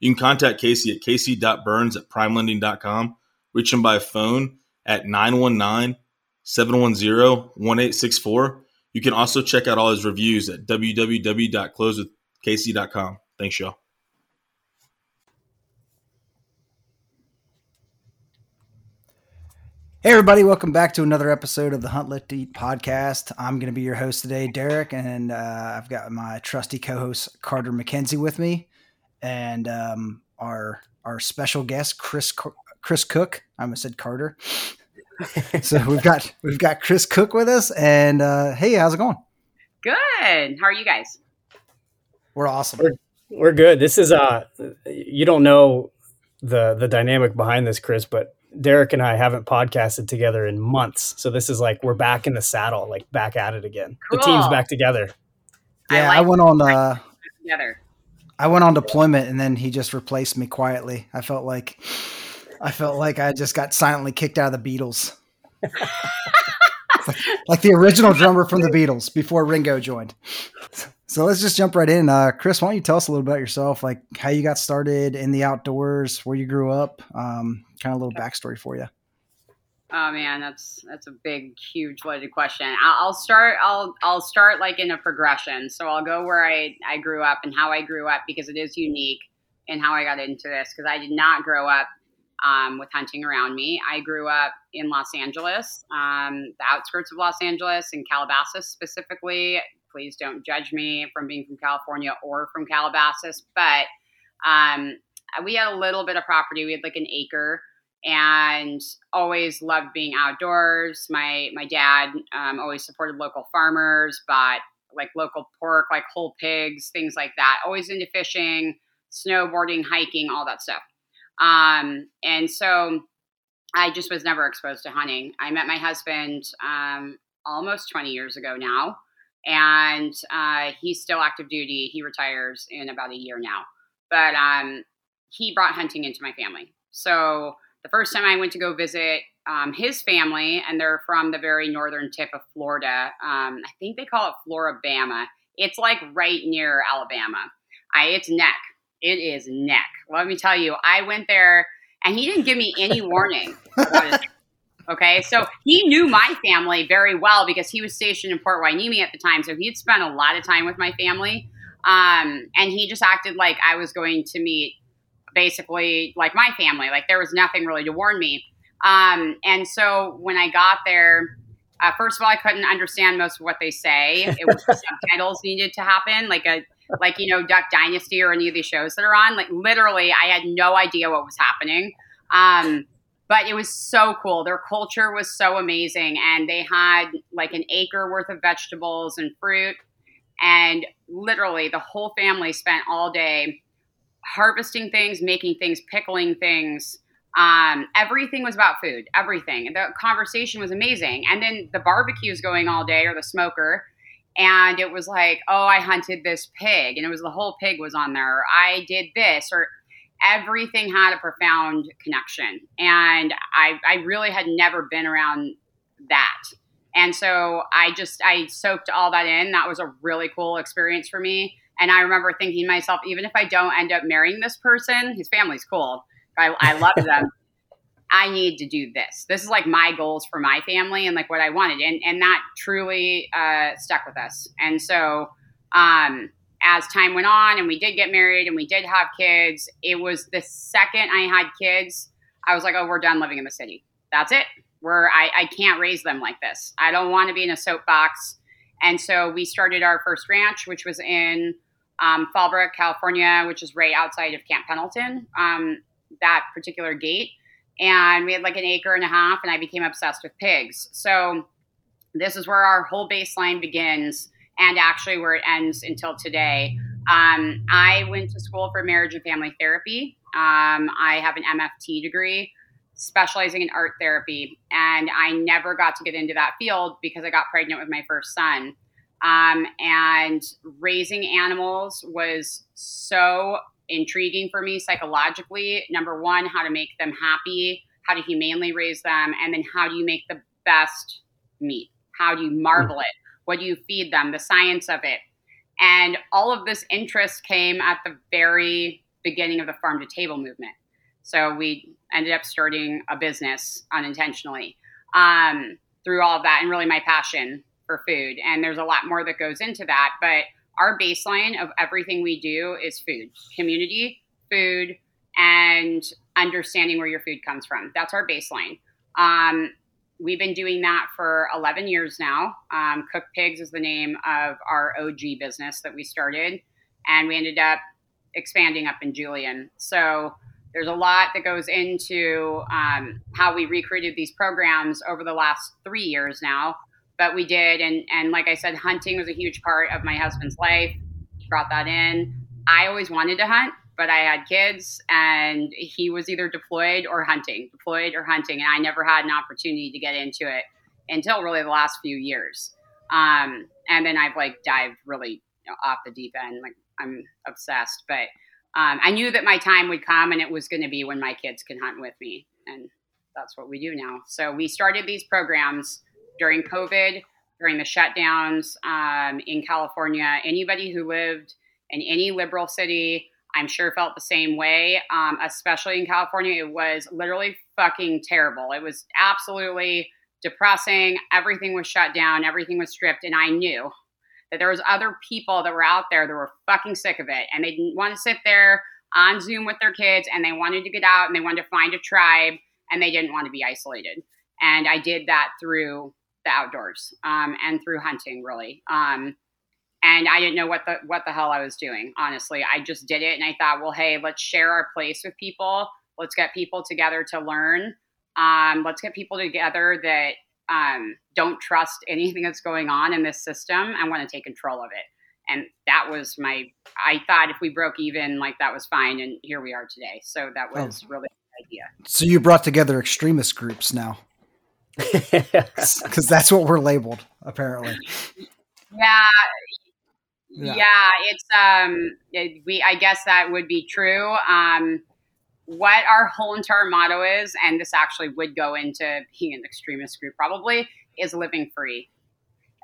You can contact Casey at casey.burns at primeLending.com. Reach him by phone at 919 710 1864. You can also check out all his reviews at www.closewithcasey.com. Thanks, y'all. Hey, everybody, welcome back to another episode of the Hunt Lift Eat podcast. I'm going to be your host today, Derick, and uh, I've got my trusty co host, Carter McKenzie, with me and um, our our special guest Krys Krys Cook. I almost said Carter. so we've got we've got Krys Cook with us, and uh, hey, how's it going? Good. How are you guys? We're awesome. We're, we're good. This is uh, you don't know the the dynamic behind this, Krys, but Derick and I haven't podcasted together in months, so this is like we're back in the saddle, like back at it again. Cool. The team's back together. Yeah, I, like I went on uh, together. I went on deployment and then he just replaced me quietly. I felt like I felt like I just got silently kicked out of the Beatles. like, like, the original drummer from the Beatles before Ringo joined. So let's just jump right in. Uh, Krys, why don't you tell us a little about yourself, like how you got started in the outdoors, where you grew up, um, kind of a little backstory for you. Oh man, that's that's a big, huge loaded question. I'll, start. I'll I'll start like in a progression. So I'll go where I I grew up and how I grew up because it is unique and how I got into this because I did not grow up um, with hunting around me. I grew up in Los Angeles, um, the outskirts of Los Angeles, in Calabasas specifically. Please don't judge me from being from California or from Calabasas, but um, we had a little bit of property. We had like an acre and always loved being outdoors. My my dad um, always supported local farmers, bought like local pork, like whole pigs, things like that. Always into fishing, snowboarding, hiking, all that stuff. Um, and so I just was never exposed to hunting. I met my husband um, almost 20 years ago now, and uh, he's still active duty. He retires in about a year now, but um, he brought hunting into my family. So the first time I went to go visit um, his family, and they're from the very northern tip of Florida. Um, I think they call it Florabama. It's like right near Alabama. I, it's neck. It is neck. Let me tell you, I went there, and he didn't give me any warning. Okay, so he knew my family very well because he was stationed in Port Hueneme at the time. So he had spent a lot of time with my family, um, and he just acted like I was going to meet basically like my family. Like there was nothing really to warn me. Um, and so when I got there, uh, first of all, I couldn't understand most of what they say. It was subtitles needed to happen, like a like you know Duck Dynasty or any of these shows that are on. Like literally, I had no idea what was happening. Um, but it was so cool. Their culture was so amazing, and they had like an acre worth of vegetables and fruit, and literally the whole family spent all day harvesting things, making things, pickling things. Um, everything was about food. Everything. The conversation was amazing. And then the barbecue is going all day, or the smoker, and it was like, oh, I hunted this pig, and it was the whole pig was on there. Or I did this, or everything had a profound connection. And I, I really had never been around that. And so I just I soaked all that in. That was a really cool experience for me. And I remember thinking to myself, even if I don't end up marrying this person, his family's cool. I, I love them. I need to do this. This is like my goals for my family and like what I wanted. And, and that truly uh, stuck with us. And so um, as time went on and we did get married and we did have kids, it was the second I had kids, I was like, oh, we're done living in the city. That's it. We're, I, I can't raise them like this. I don't want to be in a soapbox. And so we started our first ranch, which was in um, Fallbrook, California, which is right outside of Camp Pendleton, um, that particular gate. And we had like an acre and a half, and I became obsessed with pigs. So this is where our whole baseline begins, and actually where it ends until today. Um, I went to school for marriage and family therapy. Um, I have an MFT degree. Specializing in art therapy. And I never got to get into that field because I got pregnant with my first son. Um, and raising animals was so intriguing for me psychologically. Number one, how to make them happy, how to humanely raise them, and then how do you make the best meat? How do you marble it? What do you feed them? The science of it. And all of this interest came at the very beginning of the farm to table movement. So we ended up starting a business unintentionally um, through all of that and really my passion for food. And there's a lot more that goes into that. But our baseline of everything we do is food, community, food, and understanding where your food comes from. That's our baseline. Um, we've been doing that for 11 years now. Um, Cook Pigs is the name of our OG business that we started, and we ended up expanding up in Julian. So there's a lot that goes into um, how we recruited these programs over the last three years now. But we did, and and like I said, hunting was a huge part of my husband's life. He brought that in. I always wanted to hunt, but I had kids, and he was either deployed or hunting, deployed or hunting, and I never had an opportunity to get into it until really the last few years. Um, and then I've like dived really you know, off the deep end. Like I'm obsessed, but um, I knew that my time would come and it was going to be when my kids can hunt with me. And that's what we do now. So we started these programs during COVID, during the shutdowns um, in California. Anybody who lived in any liberal city, I'm sure felt the same way, um, especially in California. It was literally fucking terrible. It was absolutely depressing. Everything was shut down, everything was stripped. And I knew that there was other people that were out there that were fucking sick of it and they didn't want to sit there on Zoom with their kids and they wanted to get out and they wanted to find a tribe and they didn't want to be isolated. And I did that through the outdoors um, and through hunting, really. Um, and I didn't know what the what the hell I was doing. Honestly, I just did it, and I thought, well, hey, let's share our place with people. Let's get people together to learn. Um, let's get people together that um, don't trust anything that's going on in this system I want to take control of it. And that was my, I thought if we broke even, like that was fine. And here we are today. So that oh. was oh. really the idea. So you brought together extremist groups now. Because that's what we're labeled, apparently. Yeah. Yeah, yeah it's um it, we I guess that would be true. Um what our whole entire motto is, and this actually would go into being an extremist group probably, is living free.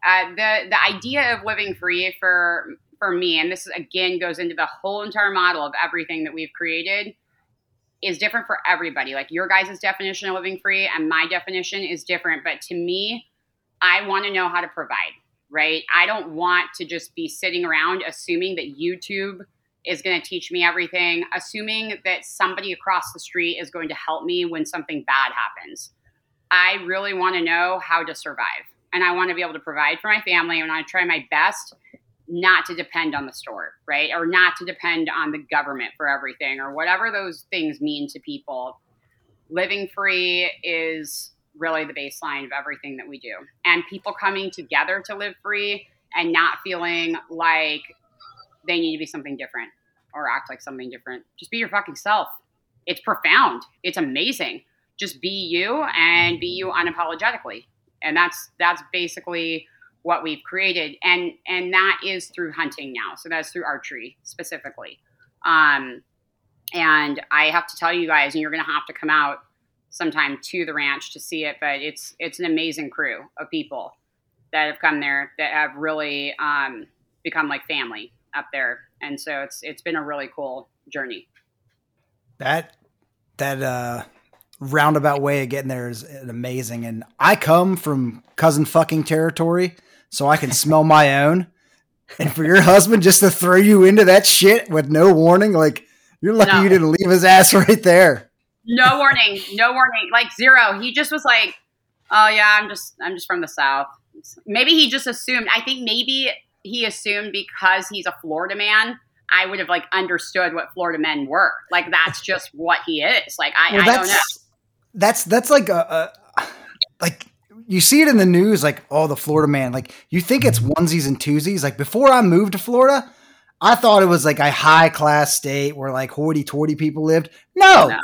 Uh, the the idea of living free for for me, and this again goes into the whole entire model of everything that we've created, is different for everybody. Like your guys' definition of living free and my definition is different. But to me, I want to know how to provide, right? I don't want to just be sitting around assuming that YouTube is going to teach me everything, assuming that somebody across the street is going to help me when something bad happens. I really want to know how to survive. And I want to be able to provide for my family. And I try my best not to depend on the store, right? Or not to depend on the government for everything or whatever those things mean to people. Living free is really the baseline of everything that we do. And people coming together to live free and not feeling like they need to be something different or act like something different. Just be your fucking self. It's profound. It's amazing. Just be you and be you unapologetically. And that's that's basically what we've created and and that is through hunting now. So that's through archery specifically. Um and I have to tell you guys and you're going to have to come out sometime to the ranch to see it, but it's it's an amazing crew of people that have come there that have really um, become like family up there, and so it's it's been a really cool journey. That that uh, roundabout way of getting there is amazing, and I come from cousin fucking territory, so I can smell my own. And for your husband just to throw you into that shit with no warning, like you're lucky no. you didn't leave his ass right there. No warning, no warning, like zero. He just was like, "Oh yeah, I'm just I'm just from the south." Maybe he just assumed. I think maybe he assumed because he's a Florida man, I would have like understood what Florida men were. Like that's just what he is. Like I, well, I don't know. That's that's like a, a, like you see it in the news. Like oh, the Florida man. Like you think it's onesies and twosies. Like before I moved to Florida, I thought it was like a high class state where like hoity toity people lived. No. no.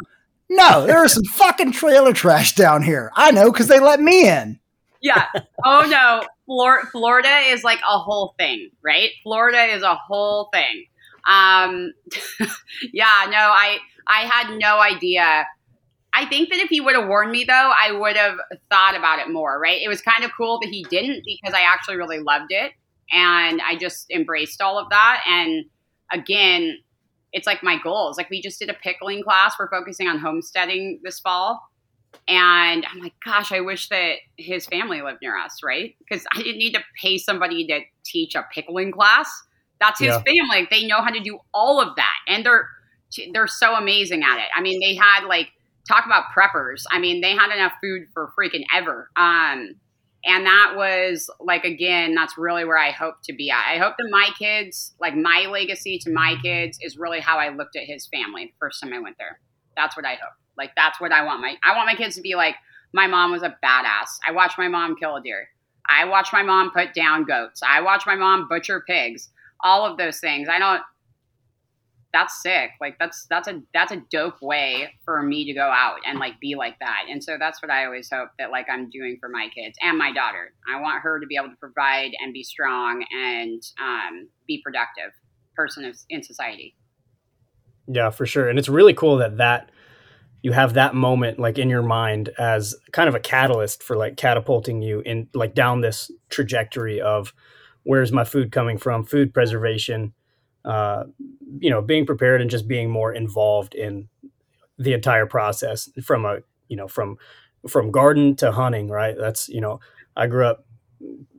No, there is some fucking trailer trash down here. I know because they let me in. Yeah. Oh no, Flor- Florida is like a whole thing, right? Florida is a whole thing. Um, yeah. No, I I had no idea. I think that if he would have warned me, though, I would have thought about it more. Right? It was kind of cool that he didn't because I actually really loved it and I just embraced all of that. And again, it's like my goals. Like we just did a pickling class. We're focusing on homesteading this fall. And I'm like, gosh, I wish that his family lived near us, right? Because I didn't need to pay somebody to teach a pickling class. That's his Yeah. family. They know how to do all of that, and they're they're so amazing at it. I mean, they had like talk about preppers. I mean, they had enough food for freaking ever. Um, and that was like again, that's really where I hope to be at. I hope that my kids, like my legacy to my kids, is really how I looked at his family the first time I went there. That's what I hope. Like that's what I want my I want my kids to be like. My mom was a badass. I watched my mom kill a deer. I watched my mom put down goats. I watched my mom butcher pigs. All of those things. I don't. That's sick. Like that's that's a that's a dope way for me to go out and like be like that. And so that's what I always hope that like I'm doing for my kids and my daughter. I want her to be able to provide and be strong and um, be productive person in society. Yeah, for sure. And it's really cool that that you have that moment like in your mind as kind of a catalyst for like catapulting you in like down this trajectory of where's my food coming from, food preservation, uh, you know, being prepared and just being more involved in the entire process from a, you know, from from garden to hunting, right? That's, you know, I grew up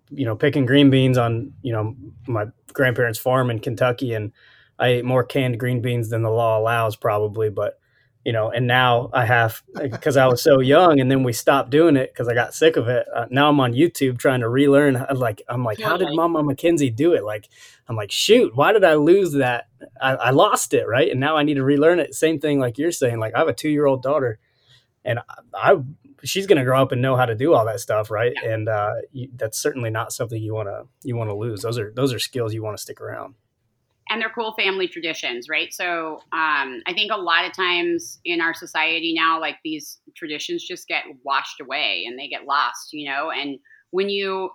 you know picking green beans on, you know, my grandparents' farm in Kentucky and I ate more canned green beans than the law allows, probably. But you know, and now I have because I was so young, and then we stopped doing it because I got sick of it. Uh, now I'm on YouTube trying to relearn. Like I'm like, how did. Mama McKenzie do it? Like I'm like, shoot, why did I lose that? I, I lost it, right? And now I need to relearn it. Same thing, like you're saying. Like I have a two year old daughter, and I, I she's gonna grow up and know how to do all that stuff, right? And uh, you, that's certainly not something you wanna you wanna lose. Those are those are skills you want to stick around. And they're cool family traditions, right? So um, I think a lot of times in our society now, like these traditions just get washed away and they get lost, you know. And when you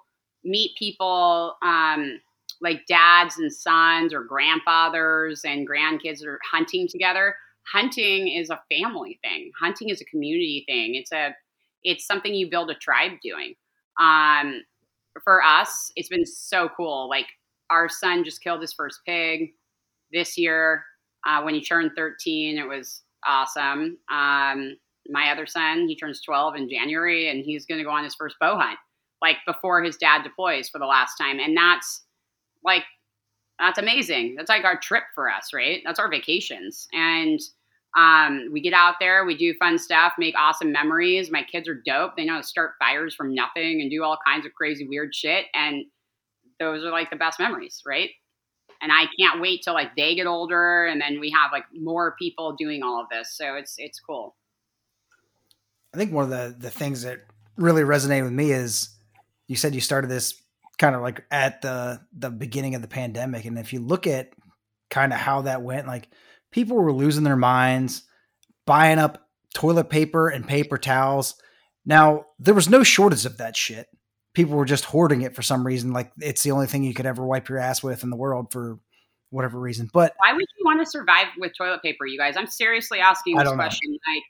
meet people um, like dads and sons or grandfathers and grandkids are hunting together, hunting is a family thing. Hunting is a community thing. It's a it's something you build a tribe doing. Um, for us, it's been so cool. Like our son just killed his first pig this year. Uh, when he turned 13 it was awesome. Um, my other son he turns 12 in january and he's going to go on his first bow hunt like before his dad deploys for the last time. And that's like that's amazing. That's like our trip for us right? That's our vacations. And um, we get out there we do fun stuff make awesome memories. My kids are dope. They know how to start fires from nothing and do all kinds of crazy weird shit. And those are like the best memories, right? And I can't wait till like they get older and then we have like more people doing all of this. So it's it's cool. I think one of the the things that really resonated with me is you said you started this kind of like at the the beginning of the pandemic, and if you look at kind of how that went, like people were losing their minds, buying up toilet paper and paper towels. Now there was no shortage of that shit. People were just hoarding it for some reason, like it's the only thing you could ever wipe your ass with in the world for whatever reason. But Why would you want to survive with toilet paper, you guys? I'm seriously asking this don't know. question. Like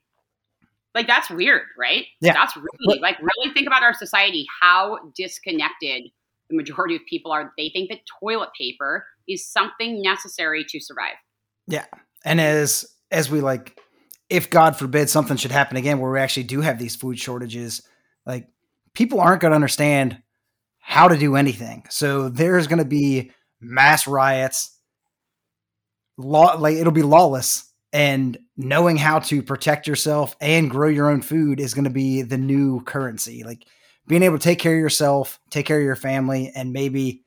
like that's weird, right? Yeah. That's really like really think about our society, how disconnected the majority of people are. They think that toilet paper is something necessary to survive. Yeah, and as as we like if god forbid something should happen again where we actually do have these food shortages like people aren't going to understand how to do anything so there's going to be mass riots law like it'll be lawless and knowing how to protect yourself and grow your own food is going to be the new currency like being able to take care of yourself take care of your family and maybe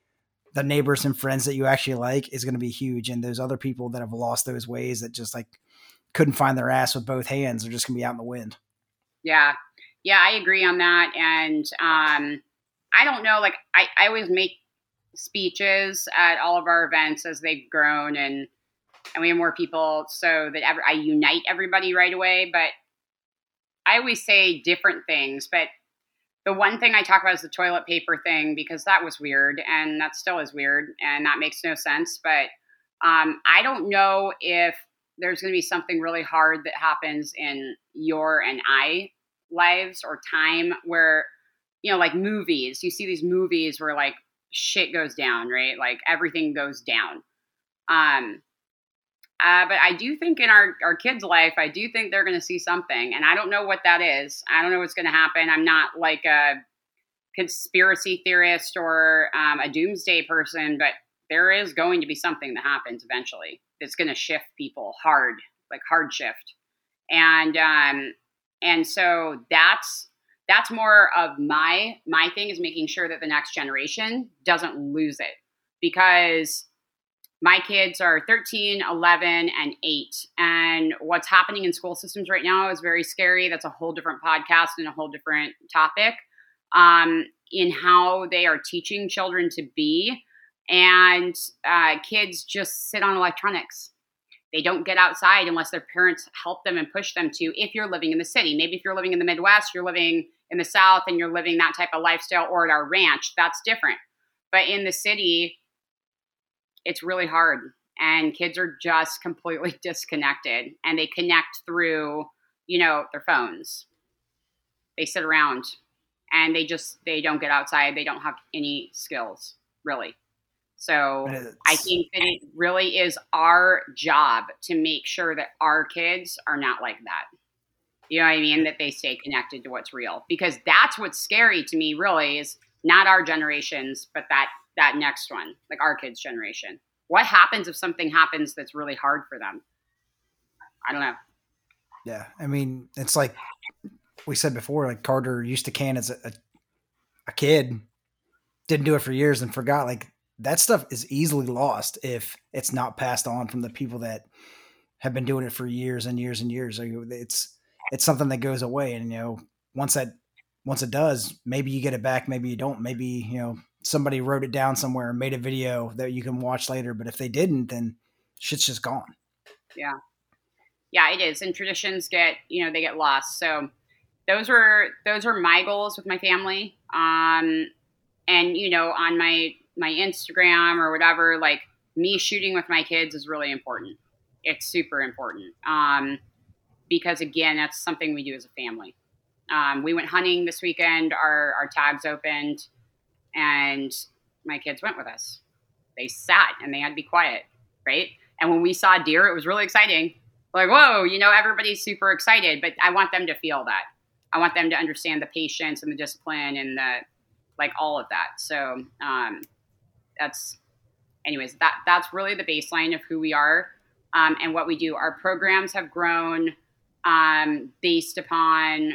the neighbors and friends that you actually like is going to be huge. And those other people that have lost those ways that just like couldn't find their ass with both hands are just going to be out in the wind. Yeah. Yeah, I agree on that. And um, I don't know, like I, I always make speeches at all of our events as they've grown and and we have more people so that ever, I unite everybody right away. But I always say different things, but the one thing I talk about is the toilet paper thing because that was weird and that still is weird and that makes no sense. But um, I don't know if there's going to be something really hard that happens in your and I lives or time where, you know, like movies, you see these movies where like shit goes down, right? Like everything goes down. Um, uh, but I do think in our, our kids' life, I do think they're going to see something. And I don't know what that is. I don't know what's going to happen. I'm not like a conspiracy theorist or um, a doomsday person, but there is going to be something that happens eventually that's going to shift people hard, like hard shift. And um, and so that's that's more of my my thing is making sure that the next generation doesn't lose it. Because my kids are 13 11 and 8 and what's happening in school systems right now is very scary. That's a whole different podcast and a whole different topic um, in how they are teaching children to be. And uh, kids just sit on electronics they don't get outside unless their parents help them and push them to if you're living in the city. Maybe if you're living in the midwest you're living in the south and you're living that type of lifestyle or at our ranch that's different. But in the city it's really hard and kids are just completely disconnected and they connect through you know their phones. They sit around and they just they don't get outside. They don't have any skills really so i think that it really is our job to make sure that our kids are not like that you know what i mean that they stay connected to what's real because that's what's scary to me really is not our generations but that that next one, like our kids' generation? What happens if something happens that's really hard for them? I don't know. Yeah, I mean, it's like we said before. Like Carter used to can as a, a, a kid, didn't do it for years and forgot. Like that stuff is easily lost if it's not passed on from the people that have been doing it for years and years and years. It's it's something that goes away, and you know, once that once it does, maybe you get it back, maybe you don't. Maybe you know somebody wrote it down somewhere made a video that you can watch later. But if they didn't, then shit's just gone. Yeah. Yeah, it is. And traditions get, you know, they get lost. So those were those are my goals with my family. Um and you know, on my my Instagram or whatever, like me shooting with my kids is really important. It's super important. Um because again, that's something we do as a family. Um, we went hunting this weekend. Our our tags opened and my kids went with us. They sat and they had to be quiet, right? And when we saw deer, it was really exciting. Like, whoa, you know, everybody's super excited, but I want them to feel that. I want them to understand the patience and the discipline and the like all of that. So um, that's, anyways, that that's really the baseline of who we are um, and what we do. Our programs have grown um, based upon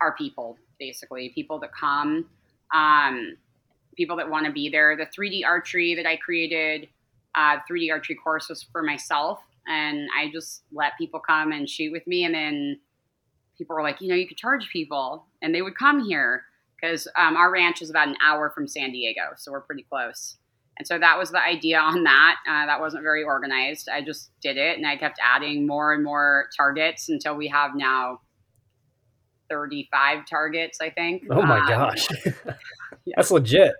our people, basically, people that come um, people that want to be there. The 3D archery that I created, uh, 3D archery course was for myself, and I just let people come and shoot with me. And then people were like, you know, you could charge people, and they would come here because um, our ranch is about an hour from San Diego, so we're pretty close. And so that was the idea on that. Uh, that wasn't very organized. I just did it, and I kept adding more and more targets until we have now 35 targets, I think. Oh my um, gosh. yeah. That's legit.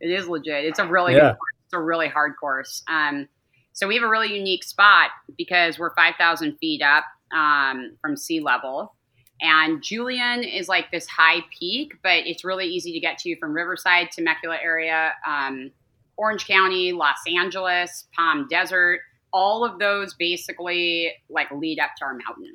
It is legit. It's a really yeah. it's a really hard course. Um, so we have a really unique spot because we're 5,000 feet up um, from sea level. And Julian is like this high peak, but it's really easy to get to from Riverside, Temecula area, um, Orange County, Los Angeles, Palm Desert. All of those basically like lead up to our mountain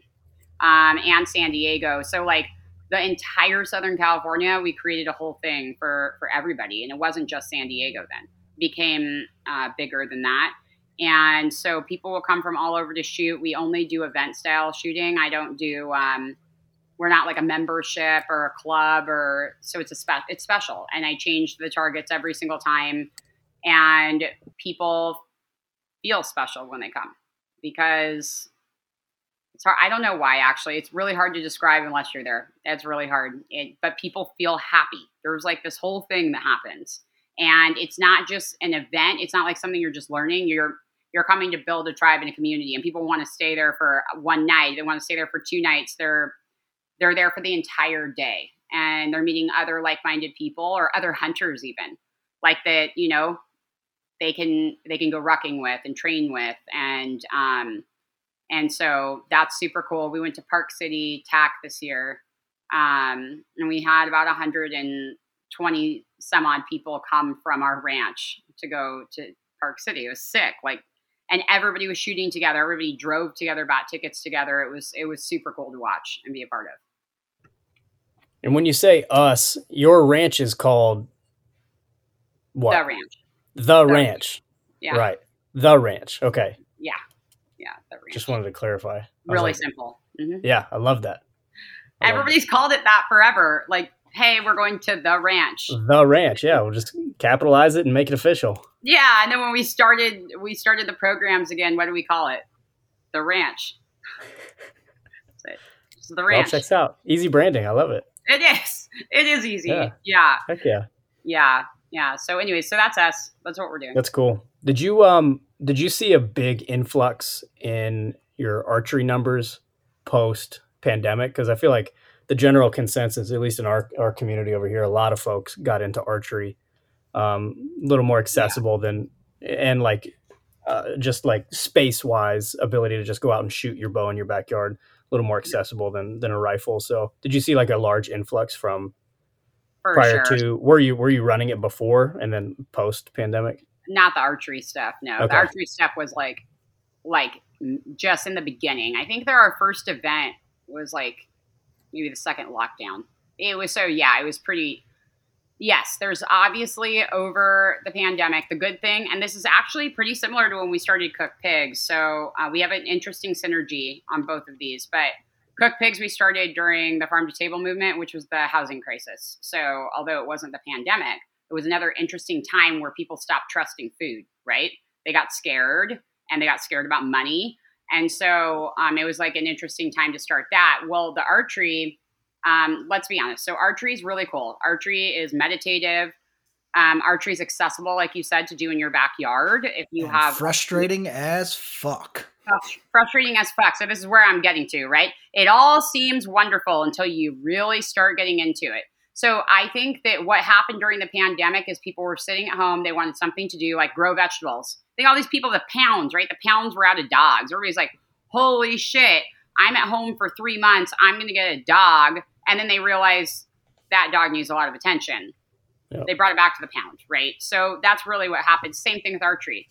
um, and San Diego. So like the entire Southern California, we created a whole thing for for everybody, and it wasn't just San Diego. Then it became uh, bigger than that. And so people will come from all over to shoot. We only do event style shooting. I don't do. Um, we're not like a membership or a club, or so it's a spe- it's special. And I change the targets every single time, and people feel special when they come because it's hard. I don't know why actually. It's really hard to describe unless you're there. It's really hard. It, but people feel happy. There's like this whole thing that happens. And it's not just an event. It's not like something you're just learning. You're you're coming to build a tribe and a community and people want to stay there for one night. They want to stay there for two nights. They're they're there for the entire day and they're meeting other like-minded people or other hunters even like that you know they can they can go rucking with and train with and um and so that's super cool. We went to park city tac this year um and we had about 120 some odd people come from our ranch to go to park city. It was sick like and everybody was shooting together. Everybody drove together bought tickets together. It was it was super cool to watch and be a part of And when you say us, your ranch is called what? the ranch The ranch. yeah Right. The ranch. Okay. yeah yeah the ranch Just wanted to clarify. Really like, simple hmm yeah, I love that. I love everybody's called it that forever like hey we're going to the ranch the ranch. Yeah, we'll just capitalize it and make it official. yeah and then when we started we started the programs again what do we call it the ranch That's it. The ranch checks out. Easy branding. I love it. It is. It is easy. Yeah. yeah. Heck yeah. yeah. Yeah. So anyway so that's us. That's what we're doing. That's cool. Did you um did you see a big influx in your archery numbers post pandemic? Because I feel like the general consensus, at least in our our community over here, a lot of folks got into archery, um, a little more accessible than and like uh, just like space wise ability to just go out and shoot your bow in your backyard, little more accessible than than a rifle. So, did you see like a large influx from for prior sure to were you were you running it before and then post pandemic? not the archery stuff no Okay. the archery stuff was like like just in the beginning i think their our first event was like maybe the second lockdown it was so yeah it was pretty yes there's obviously over the pandemic the good thing and this is actually pretty similar to when we started cook pigs so uh, we have an interesting synergy on both of these but cook pigs we started during the farm to table movement which was the housing crisis so although it wasn't the pandemic it was another interesting time where people stopped trusting food, right? They got scared and they got scared about money. And so um, it was like an interesting time to start that. Well, the archery, um, let's be honest. So archery is really cool. Archery is meditative. Um, archery is accessible, like you said, to do in your backyard. If you And have frustrating as fuck. frustrating as fuck. So this is where I'm getting to, right? It all seems wonderful until you really start getting into it. So I think that what happened during the pandemic is people were sitting at home, they wanted something to do, like grow vegetables. I Think all these people, the pounds, right? The pounds were out of dogs. Everybody's like, holy shit, I'm at home for three months. I'm going to get a dog. And then they realize that dog needs a lot of attention. Yep. They brought it back to the pound, right? So that's really what happened. Same thing with archery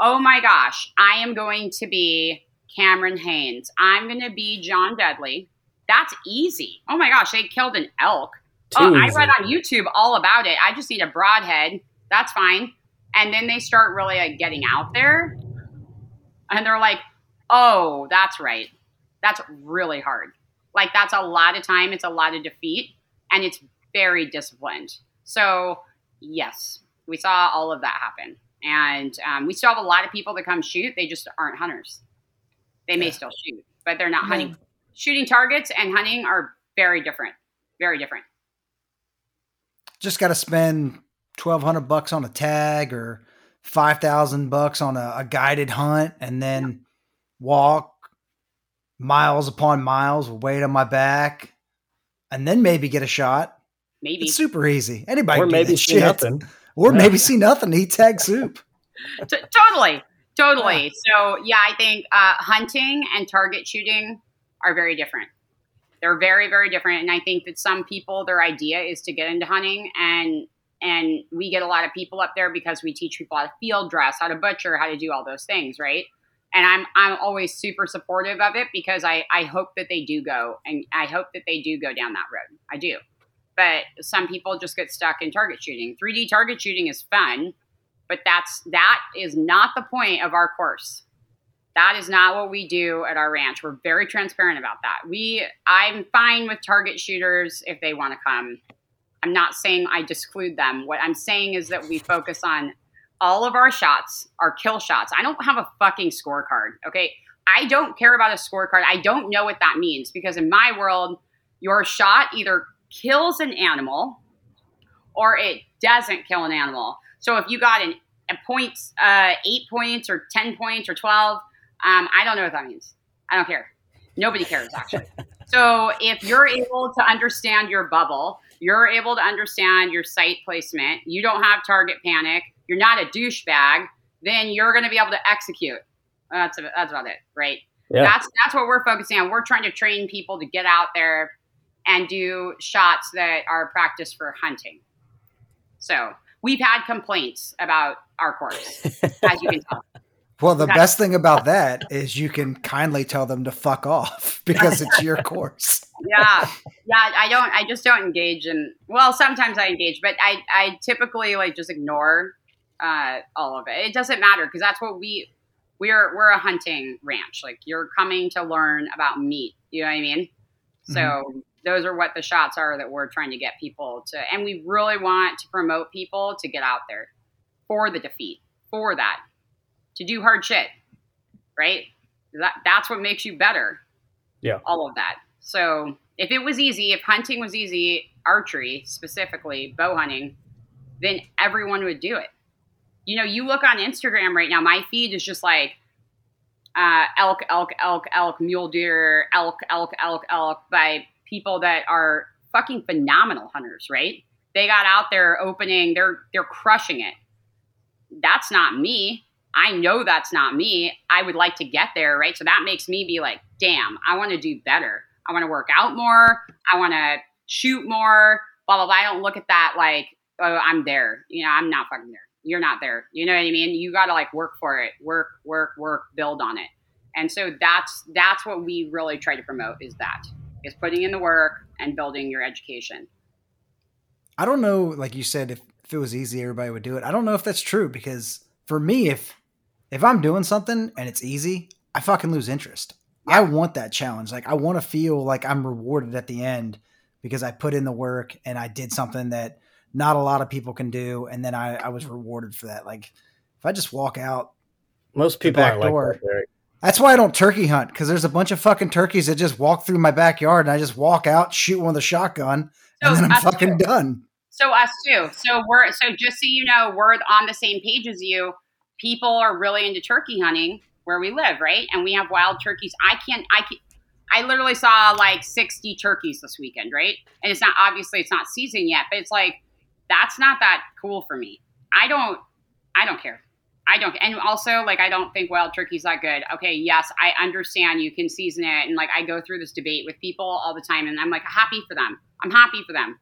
oh my gosh, I am going to be Cameron Hanes. I'm going to be John Dudley. That's easy. Oh my gosh, they killed an elk. Too oh, I read on YouTube all about it. I just need a broadhead. That's fine. And then they start really like getting out there and they're like, oh, that's right. That's really hard. Like, that's a lot of time. It's a lot of defeat and it's very disciplined. So, yes, we saw all of that happen. And um, we still have a lot of people that come shoot. They just aren't hunters. They may Yeah. still shoot, but they're not Yeah. hunting. Shooting targets and hunting are very different. Very different. Just got to spend twelve hundred bucks on a tag or five thousand bucks on a, a guided hunt, and then walk miles upon miles with weight on my back, and then maybe get a shot. Maybe. It's super easy. Anybody or can maybe see shit. nothing. or Yeah. maybe see nothing. Eat tag soup. T- totally totally so yeah i think uh, hunting and target shooting are very different they're very very different and i think that some people their idea is to get into hunting and and we get a lot of people up there because we teach people how to field dress how to butcher how to do all those things right and i'm i'm always super supportive of it because i i hope that they do go and i hope that they do go down that road. I do. But some people just get stuck in target shooting. 3d target shooting is fun but that's that is not the point of our course. That is not what we do at our ranch. We're very transparent about that. We i'm fine with target shooters if they want to come. I'm not saying i disclude them. What i'm saying is that we focus on all of our shots are kill shots i don't have a fucking scorecard okay i don't care about a scorecard i don't know what that means because in my world your shot either kills an animal or it doesn't kill an animal so if you got an, a points, uh, eight points or 10 points or 12, um, I don't know what that means. I don't care. Nobody cares, actually. So if you're able to understand your bubble, you're able to understand your sight placement, you don't have target panic, you're not a douchebag, then you're going to be able to execute. That's that's about it, right? Yeah. That's that's what we're focusing on. We're trying to train people to get out there and do shots that are practiced for hunting. So we've had complaints about our course, as you can tell. Well, the best thing about that is you can kindly tell them to fuck off because it's your course. yeah yeah i don't i just don't engage in well sometimes i engage but i i typically like just ignore uh all of it. It doesn't matter because that's what we we're we're a hunting ranch. Like you're coming to learn about meat you know what i mean? So those are what the shots are that we're trying to get people to and we really want to promote people to get out there for the defeat for that to do hard shit right? That, that's what makes you better. Yeah. all of that. So if it was easy if hunting was easy archery specifically bow hunting then everyone would do it you know you look on instagram right now my feed is just like uh, elk elk elk elk mule deer elk elk elk elk by people that are fucking phenomenal hunters right? They got out there opening they're they're crushing it. That's not me. I know that's not me. I would like to get there right? So that makes me be like damn i want to do better. I want to work out more. I want to shoot more. Blah blah blah. I don't look at that like oh i'm there. You know i'm not fucking there you're not there you know what i mean you got to like work for it work work work build on it and so that's that's what we really try to promote is that is putting in the work and building your education I don't know, like you said, if, if it was easy, everybody would do it. I don't know if that's true because for me, if if I'm doing something and it's easy, I fucking lose interest. I want that challenge. Like I want to feel like I'm rewarded at the end because I put in the work and I did something that not a lot of people can do, and then I, I was mm. rewarded for that. Like if I just walk out, Most people back aren't like door. that, Derick. that's why I don't turkey hunt because there's a bunch of fucking turkeys that just walk through my backyard and I just walk out, shoot one with a shotgun, So and then I'm fucking too. done. So us too. So we're so just so you know, we're on the same page as you. People are really into turkey hunting where we live, right? And we have wild turkeys. I can't. I can't. I literally saw like sixty turkeys this weekend, right? And it's not obviously it's not season yet, but it's like that's not that cool for me. I don't. I don't care. I don't. And also, like, I don't think wild turkey's that good. Okay, yes, I understand you can season it, and like, I go through this debate with people all the time, and I'm like happy for them. I'm happy for them.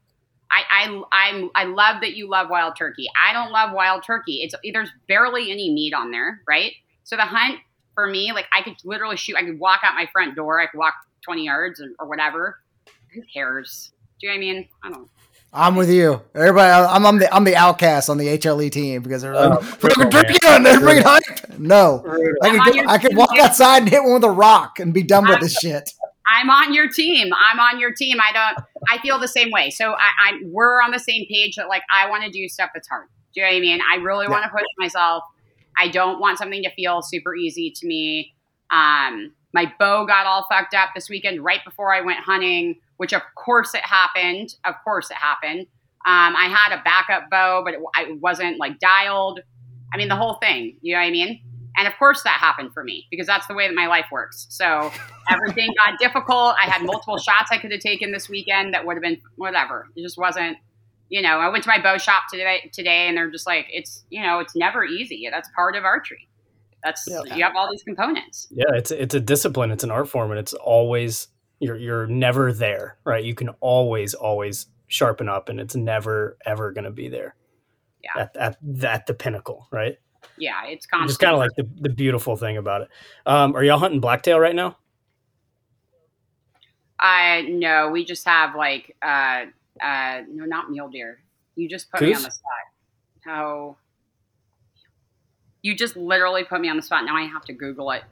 I, I I'm I love that you love wild turkey. I don't love wild turkey. It's there's barely any meat on there, right? So the hunt for me, like I could literally shoot. I could walk out my front door. I could walk 20 yards or, or whatever. Who cares? Do you know what I mean? I don't. I'm with you. Everybody, I'm, I'm the I'm the outcast on the HLE team because they're like, Oh, fucking brutal, turkey hunt, everybody hyped. No, I I'm could, I could walk outside and hit one with a rock and be done with this shit. I'm on your team. I'm on your team. I don't. I feel the same way. So I, I we're on the same page. That like I want to do stuff that's hard. Do you know what I mean? I really want to push myself. I don't want something to feel super easy to me. Um, my bow got all fucked up this weekend right before I went hunting, which of course it happened. Of course it happened. Um, I had a backup bow, but it, I wasn't like dialed. I mean, the whole thing. You know what I mean? And of course that happened for me because that's the way that my life works. So everything got difficult. I had multiple shots I could have taken this weekend that would have been whatever. It just wasn't, you know, I went to my bow shop today today and they're just like, it's, you know, it's never easy. That's part of archery. That's Yeah. you have all these components. Yeah, it's it's a discipline. It's an art form, and it's always you're you're never there, right? You can always always sharpen up, and it's never ever going to be there. Yeah. At, at at the pinnacle, right? Yeah, it's Just constant. kind of like the the beautiful thing about it. Um, are y'all hunting blacktail right now? I no, we just have like uh uh no, not mule deer. You just put me on the spot. How You just literally put me on the spot. Now I have to Google it.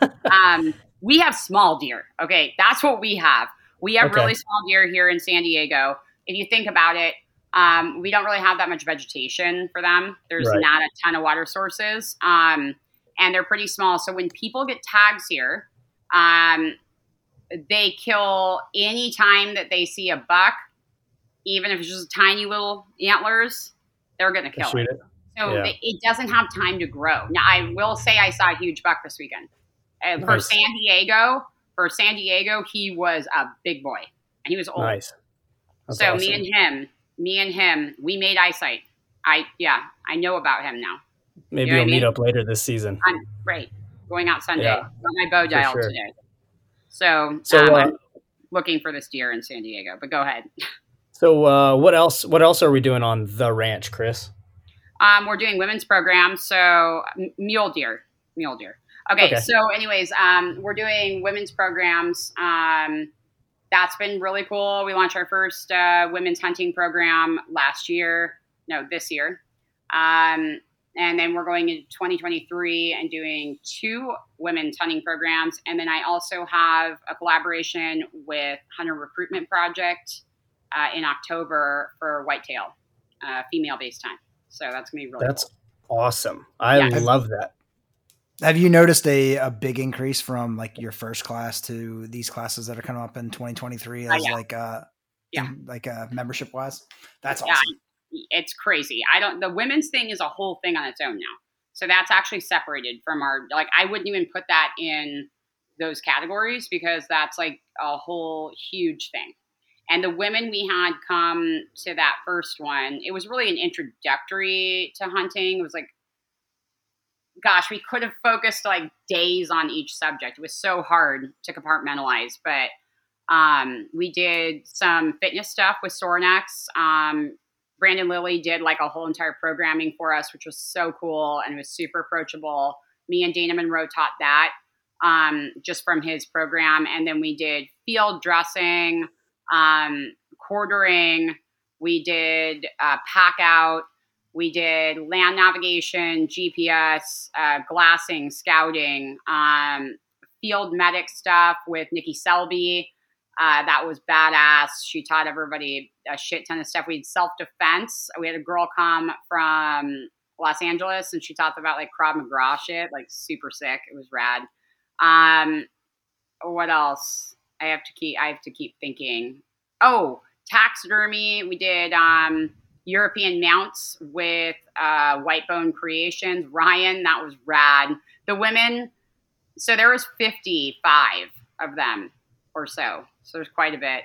God damn it. um, we have small deer. Okay, that's what we have. We have Okay. really small deer here in San Diego. If you think about it, um, we don't really have that much vegetation for them. There's Right. not a ton of water sources, um, and they're pretty small. So when people get tags here, um, they kill any time that they see a buck, even if it's just tiny little antlers. They're gonna kill it. it. So Yeah. it doesn't have time to grow. Now, I will say I saw a huge buck this weekend. For Nice. San Diego, for San Diego, he was a big boy and he was old. Nice. That's so awesome. me and him, me and him, we made eyesight. I yeah, I know about him now. Maybe you will I meet mean? up later this season. I'm right. Going out Sunday. Yeah. Got my bow dialed sure. today. So, So, um, uh, I'm looking for this deer in San Diego. But go ahead. So uh, what else? What else are we doing on the ranch, Krys? Um, we're doing women's programs, so m- mule deer, mule deer. Okay, Okay. so anyways, um, we're doing women's programs. Um, that's been really cool. We launched our first uh, women's hunting program last year. No, this year. Um, and then we're going into 2023 and doing two women's hunting programs. And then I also have a collaboration with Hunter Recruitment Project uh, in October for whitetail, uh, female-based time. So that's gonna be really That's cool. awesome. I Yeah. love that. Have you noticed a, a big increase from like your first class to these classes that are coming up in 2023 Oh, as yeah. like uh Yeah. like uh membership wise? That's Yeah, awesome. it's crazy. I don't. The women's thing is a whole thing on its own now. So that's actually separated from our. Like, I wouldn't even put that in those categories because that's like a whole huge thing. And the women we had come to that first one, it was really an introductory to hunting. It was like, gosh, we could have focused like days on each subject. It was so hard to compartmentalize, but um, we did some fitness stuff with Sorinex. Um, Brandon Lilly did like a whole entire programming for us, which was so cool and was super approachable. Me and Dana Monroe taught that um, just from his program. And then we did field dressing, um, quartering, we did uh, pack out, we did land navigation, GPS, uh, glassing, scouting, um, field medic stuff with Nikki Selby. Uh, that was badass. She taught everybody a shit ton of stuff. We had self defense. We had a girl come from Los Angeles and she taught about like Krav Maga shit, like super sick. It was rad. Um, what else? I have to keep. I have to keep thinking. Oh, taxidermy. We did um, European mounts with uh, White Bone Creations. Ryan, that was rad. The women. So there was fifty five of them or so. So there's quite a bit.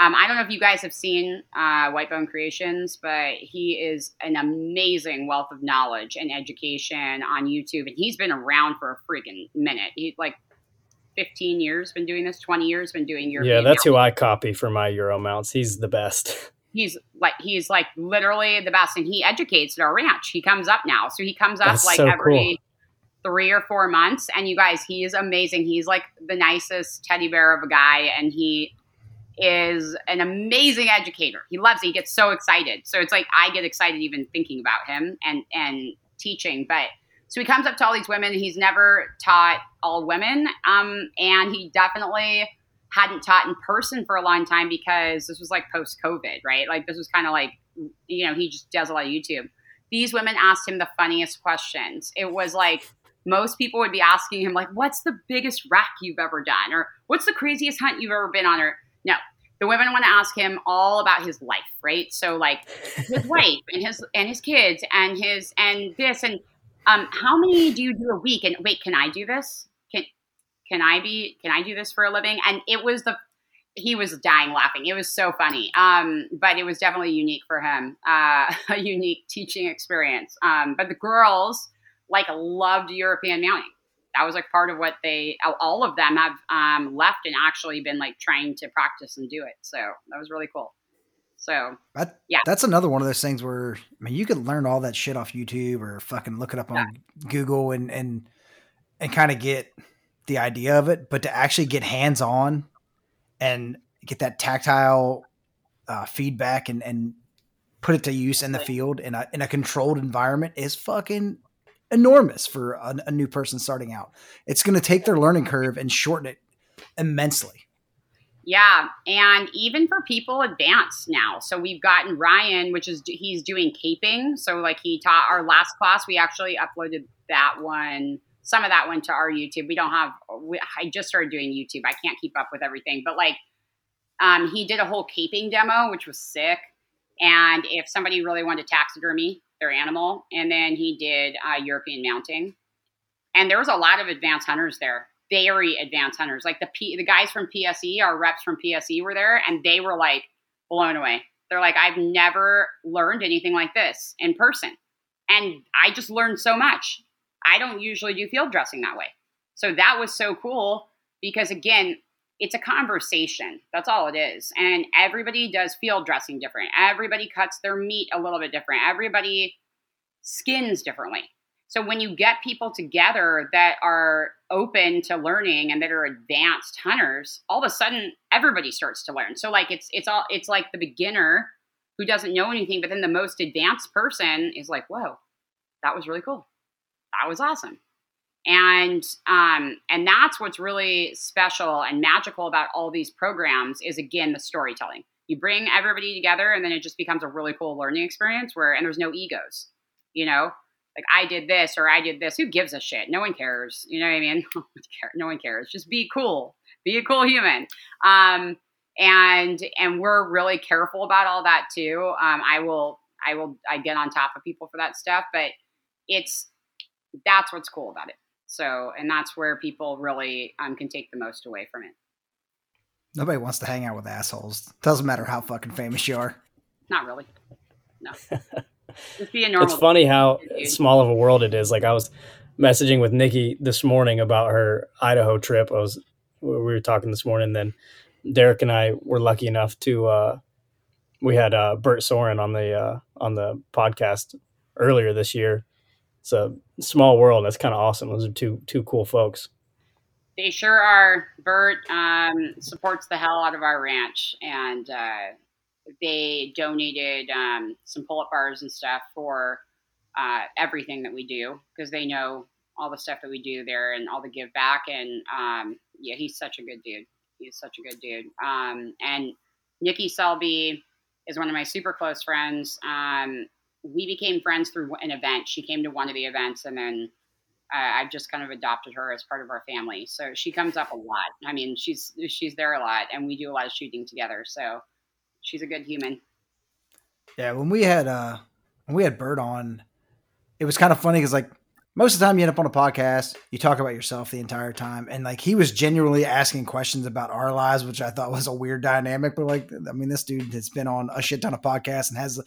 Um, I don't know if you guys have seen uh, White Bone Creations, but he is an amazing wealth of knowledge and education on YouTube, and he's been around for a freaking minute. He's like 15 years been doing this, 20 years been doing European. yeah, that's mounting. who I copy for my Euro mounts. He's the best. he's like he's like literally the best, and he educates at our ranch. He comes up now, so he comes up That's like so every three or four months. And you guys, he is amazing. He's like the nicest teddy bear of a guy, and he is an amazing educator. He loves it. He gets so excited. So it's like I get excited even thinking about him and and teaching. But so he comes up to all these women. He's never taught all women, um, and he definitely hadn't taught in person for a long time because this was like post COVID, right? Like this was kind of like you know he just does a lot of YouTube. These women asked him the funniest questions. It was like most people would be asking him like, "What's the biggest rack you've ever done?" or "What's the craziest hunt you've ever been on?" or no, the women want to ask him all about his life, right? So like his wife and his and his kids and his and this and um, how many do you do a week? And wait, can I do this? Can I be? Can I do this for a living? And it was the he was dying laughing. It was so funny. Um, but it was definitely unique for him, uh, a unique teaching experience. Um, but the girls like loved European mounting that was like part of what they all of them have um, left and actually been like trying to practice and do it so that was really cool so That, Yeah. That's another one of those things where I mean you could learn all that shit off YouTube or fucking look it up on Google and and and kind of get the idea of it, but to actually get hands on and get that tactile uh, feedback and and put it to use in the field in a in a controlled environment is fucking enormous for a, a new person starting out. It's going to take their learning curve and shorten it immensely. yeah and even for people advanced now so we've gotten ryan which is he's doing caping so like he taught our last class we actually uploaded that one some of that went to our youtube we don't have we, i just started doing youtube i can't keep up with everything but like um, he did a whole caping demo which was sick and if somebody really wanted to taxidermy their animal and then he did uh, european mounting and there was a lot of advanced hunters there very advanced hunters. Like the P, the guys from PSE, our reps from PSE were there, and they were like blown away. They're like, I've never learned anything like this in person, and I just learned so much. I don't usually do field dressing that way, so that was so cool because again, it's a conversation. That's all it is, and everybody does field dressing different. Everybody cuts their meat a little bit different. Everybody skins differently. So when you get people together that are open to learning and that are advanced hunters, all of a sudden everybody starts to learn. So like it's it's all it's like the beginner who doesn't know anything, but then the most advanced person is like, whoa, that was really cool. That was awesome. And um, and that's what's really special and magical about all these programs is again the storytelling. You bring everybody together and then it just becomes a really cool learning experience where and there's no egos. You know, like I did this or I did this. Who gives a shit? No one cares. You know what I mean? no one cares. Just be cool. Be a cool human. Um, and and we're really careful about all that too. Um, I will I will I get on top of people for that stuff, but it's that's what's cool about it. So and that's where people really um, can take the most away from it. Nobody wants to hang out with assholes. Doesn't matter how fucking famous you are. Not really. No. Just be a normal. It's funny how dude. small of a world it is. Like I was messaging with Nikki this morning about her Idaho trip. I was we were talking this morning. Then Derick and I were lucky enough to uh, we had uh, Bert Sorin on the uh, on the podcast earlier this year. It's a small world. That's kind of awesome. Those are two two cool folks. They sure are. Bert um, supports the hell out of our ranch, and uh, they donated um, some pull-up bars and stuff for uh, everything that we do because they know all the stuff that we do there and all the give back. And um, yeah, he's such a good dude. He's such a good dude. Um, and Nikki Selby is one of my super close friends. We became friends through an event. She came to one of the events, and then uh, I've just kind of adopted her as part of our family. So she comes up a lot. I mean, she's she's there a lot, and we do a lot of shooting together. So she's a good human. Yeah, when we had uh when we had Bert on, it was kind of funny because like most of the time you end up on a podcast, you talk about yourself the entire time, and like he was genuinely asking questions about our lives, which I thought was a weird dynamic. But like, I mean, this dude has been on a shit ton of podcasts and has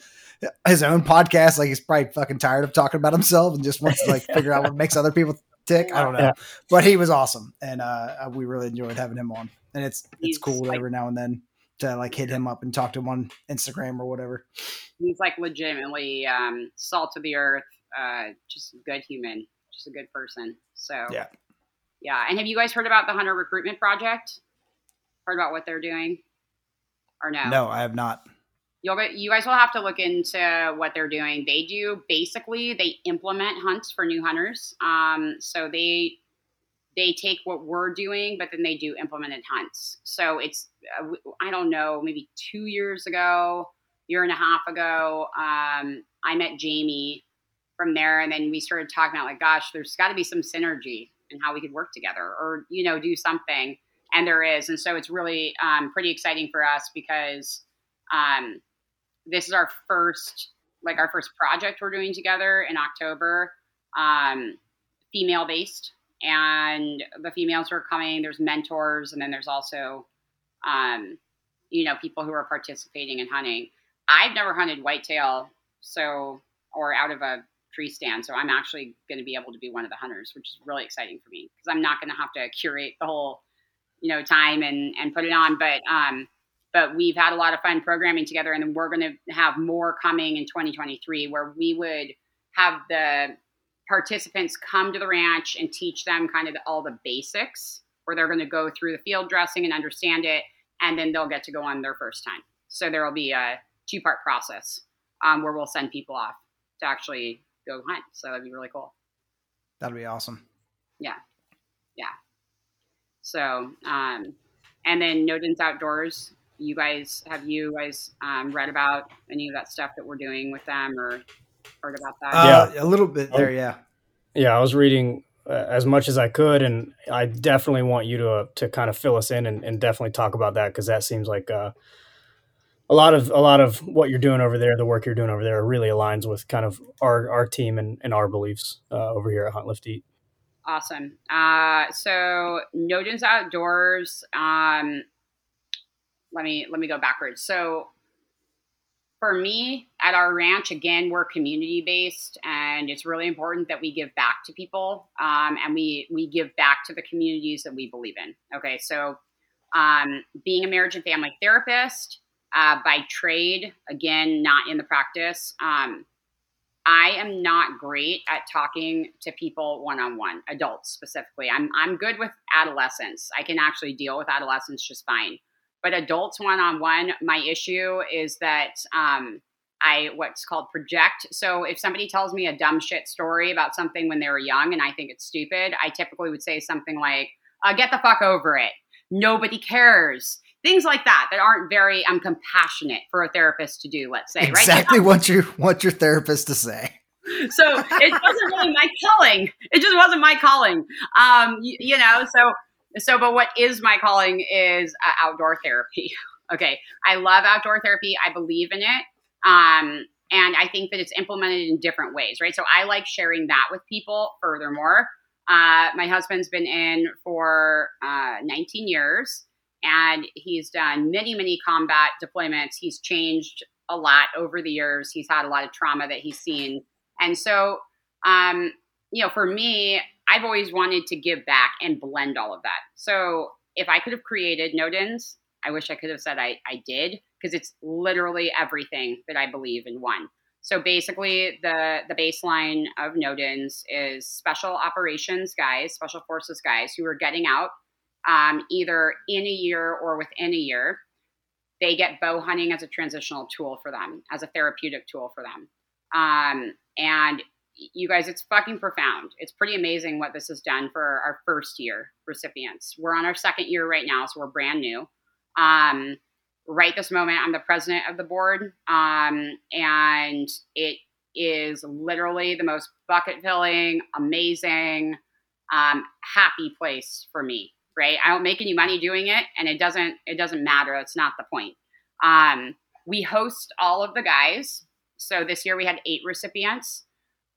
his own podcast. Like he's probably fucking tired of talking about himself and just wants to like figure out what makes other people tick. I don't know, yeah. but he was awesome, and uh, we really enjoyed having him on. And it's it's cool like, every now and then to like hit him up and talk to him on Instagram or whatever. He's like legitimately um, salt of the earth, uh, just a good human, just a good person. So yeah, yeah. And have you guys heard about the Hunter Recruitment Project? Heard about what they're doing, or no? No, I have not. You'll get, you guys will have to look into what they're doing. They do basically they implement hunts for new hunters. Um, so they they take what we're doing, but then they do implemented hunts. So it's, uh, I don't know, maybe two years ago, year and a half ago, um, I met Jamie from there. And then we started talking about, like, gosh, there's got to be some synergy in how we could work together or, you know, do something. And there is. And so it's really um, pretty exciting for us because um, this is our first, like, our first project we're doing together in October, um, female based and the females are coming there's mentors and then there's also um, you know people who are participating in hunting i've never hunted whitetail so or out of a tree stand so i'm actually going to be able to be one of the hunters which is really exciting for me because i'm not going to have to curate the whole you know time and and put it on but um but we've had a lot of fun programming together and then we're going to have more coming in 2023 where we would have the participants come to the ranch and teach them kind of all the basics where they're going to go through the field dressing and understand it and then they'll get to go on their first time. So there will be a two part process um, where we'll send people off to actually go hunt so that'd be really cool that'd be awesome yeah yeah so um, and then Nodens Outdoors you guys have you guys um, read about any of that stuff that we're doing with them or heard about that? Uh, yeah, a little bit there. Yeah, yeah. I was reading uh, as much as I could, and I definitely want you to uh, to kind of fill us in and, and definitely talk about that because that seems like uh, a lot of a lot of what you're doing over there, the work you're doing over there, really aligns with kind of our our team and, and our beliefs uh, over here at Hunt Lift Eat. Awesome. Uh, so Nodens outdoors. Um, let me let me go backwards. So for me at our ranch again we're community based and it's really important that we give back to people um, and we we give back to the communities that we believe in okay so um, being a marriage and family therapist uh, by trade again not in the practice um, i am not great at talking to people one-on-one adults specifically i'm, I'm good with adolescents i can actually deal with adolescents just fine but adults one on one, my issue is that um, I what's called project. So if somebody tells me a dumb shit story about something when they were young and I think it's stupid, I typically would say something like, uh, "Get the fuck over it. Nobody cares." Things like that that aren't very um, compassionate for a therapist to do. Let's say exactly right? what you want your therapist to say. So it wasn't really my calling. It just wasn't my calling. Um, you, you know, so so, but what is my calling is uh, outdoor therapy. okay. I love outdoor therapy. I believe in it. Um, and I think that it's implemented in different ways, right? So I like sharing that with people furthermore. Uh, my husband's been in for uh, 19 years and he's done many, many combat deployments. He's changed a lot over the years. He's had a lot of trauma that he's seen. And so, um, you know, for me, I've always wanted to give back and blend all of that. So if I could have created Nodens, I wish I could have said I, I did because it's literally everything that I believe in one. So basically, the the baseline of Nodens is special operations guys, special forces guys who are getting out um, either in a year or within a year. They get bow hunting as a transitional tool for them, as a therapeutic tool for them. Um, and you guys, it's fucking profound. It's pretty amazing what this has done for our first year recipients. We're on our second year right now, so we're brand new. Um, right this moment, I'm the president of the board, um, and it is literally the most bucket filling, amazing, um, happy place for me. Right? I don't make any money doing it, and it doesn't it doesn't matter. It's not the point. Um, we host all of the guys. So this year we had eight recipients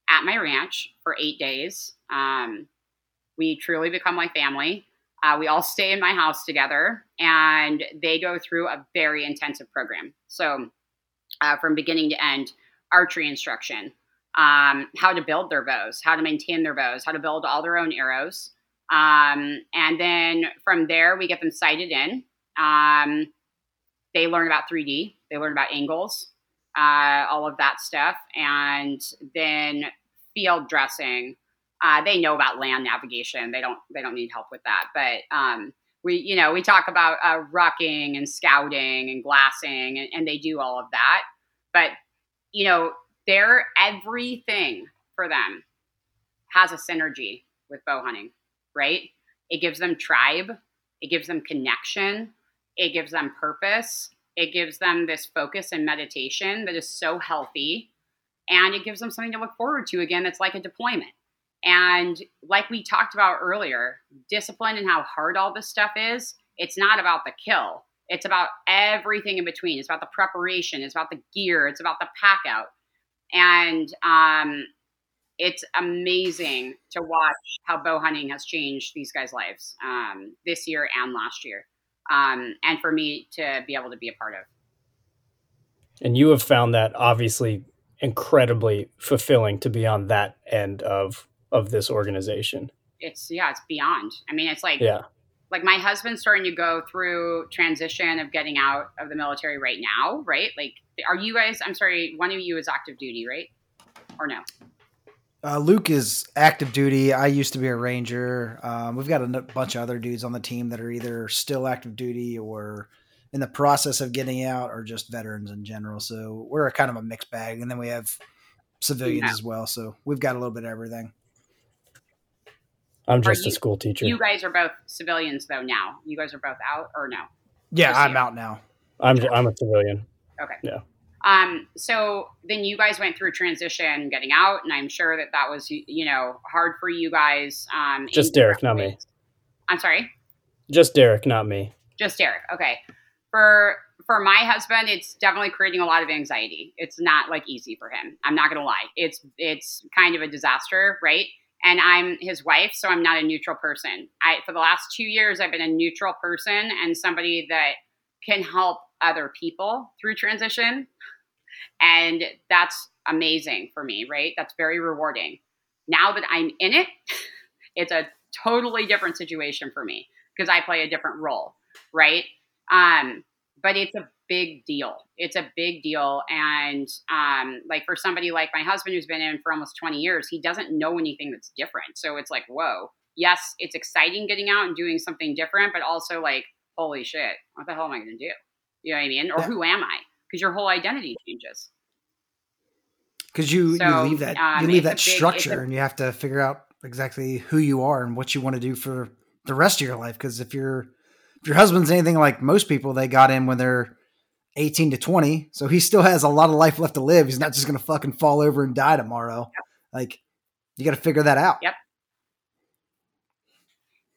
at my ranch for eight days. Um, we truly become like family. Uh, we all stay in my house together, and they go through a very intensive program. So, uh, from beginning to end, archery instruction, um, how to build their bows, how to maintain their bows, how to build all their own arrows. Um, and then from there, we get them sighted in. Um, they learn about 3D, they learn about angles, uh, all of that stuff. And then field dressing, uh, they know about land navigation. They don't they don't need help with that. But um, we you know we talk about uh, rucking and scouting and glassing, and, and they do all of that. But you know they're everything for them has a synergy with bow hunting, right? It gives them tribe, it gives them connection, it gives them purpose, it gives them this focus and meditation that is so healthy. And it gives them something to look forward to again that's like a deployment. And like we talked about earlier, discipline and how hard all this stuff is, it's not about the kill. It's about everything in between. It's about the preparation, it's about the gear, it's about the pack out. And um, it's amazing to watch how bow hunting has changed these guys' lives um, this year and last year um, and for me to be able to be a part of. And you have found that obviously incredibly fulfilling to be on that end of of this organization. It's yeah, it's beyond. I mean, it's like yeah, like my husband's starting to go through transition of getting out of the military right now, right? Like, are you guys? I'm sorry, one of you is active duty, right? Or no? Uh, Luke is active duty. I used to be a ranger. Um, we've got a n- bunch of other dudes on the team that are either still active duty or in the process of getting out, or just veterans in general. So we're a kind of a mixed bag, and then we have civilians Yeah. as well. So we've got a little bit of everything. I'm just you- a school teacher. You guys are both civilians though now. You guys are both out or no? Yeah, Just I'm you. out now. I'm I'm a civilian. Okay. Yeah. Um, so then you guys went through transition getting out, and I'm sure that that was, you know, hard for you guys. Um, Just Derick, not me. I'm sorry, Just Derick, not me. just Derick. Okay. For for my husband, it's definitely creating a lot of anxiety. It's not like easy for him. I'm not gonna lie. It's it's kind of a disaster, right? and I'm his wife, so I'm not a neutral person. I for the last two years, I've been a neutral person and somebody that can help other people through transition, and that's amazing for me. Right? That's very rewarding. Now that I'm in it, it's a totally different situation for me because I play a different role. Right? Um, but it's a big deal. It's a big deal. And um, like for somebody like my husband who's been in for almost 20 years, he doesn't know anything that's different. So it's like, whoa, yes, it's exciting getting out and doing something different, but also like, holy shit, what the hell am I going to do? You know what I mean? Or yeah. who am I? Because your whole identity changes. Because you, so, you leave that um, you leave that big, structure a, and you have to figure out exactly who you are and what you want to do for the rest of your life. Because if you're if your husband's anything like most people, they got in when they're 18 to 20. So he still has a lot of life left to live. He's not just going to fucking fall over and die tomorrow. Yep. Like, you got to figure that out. Yep.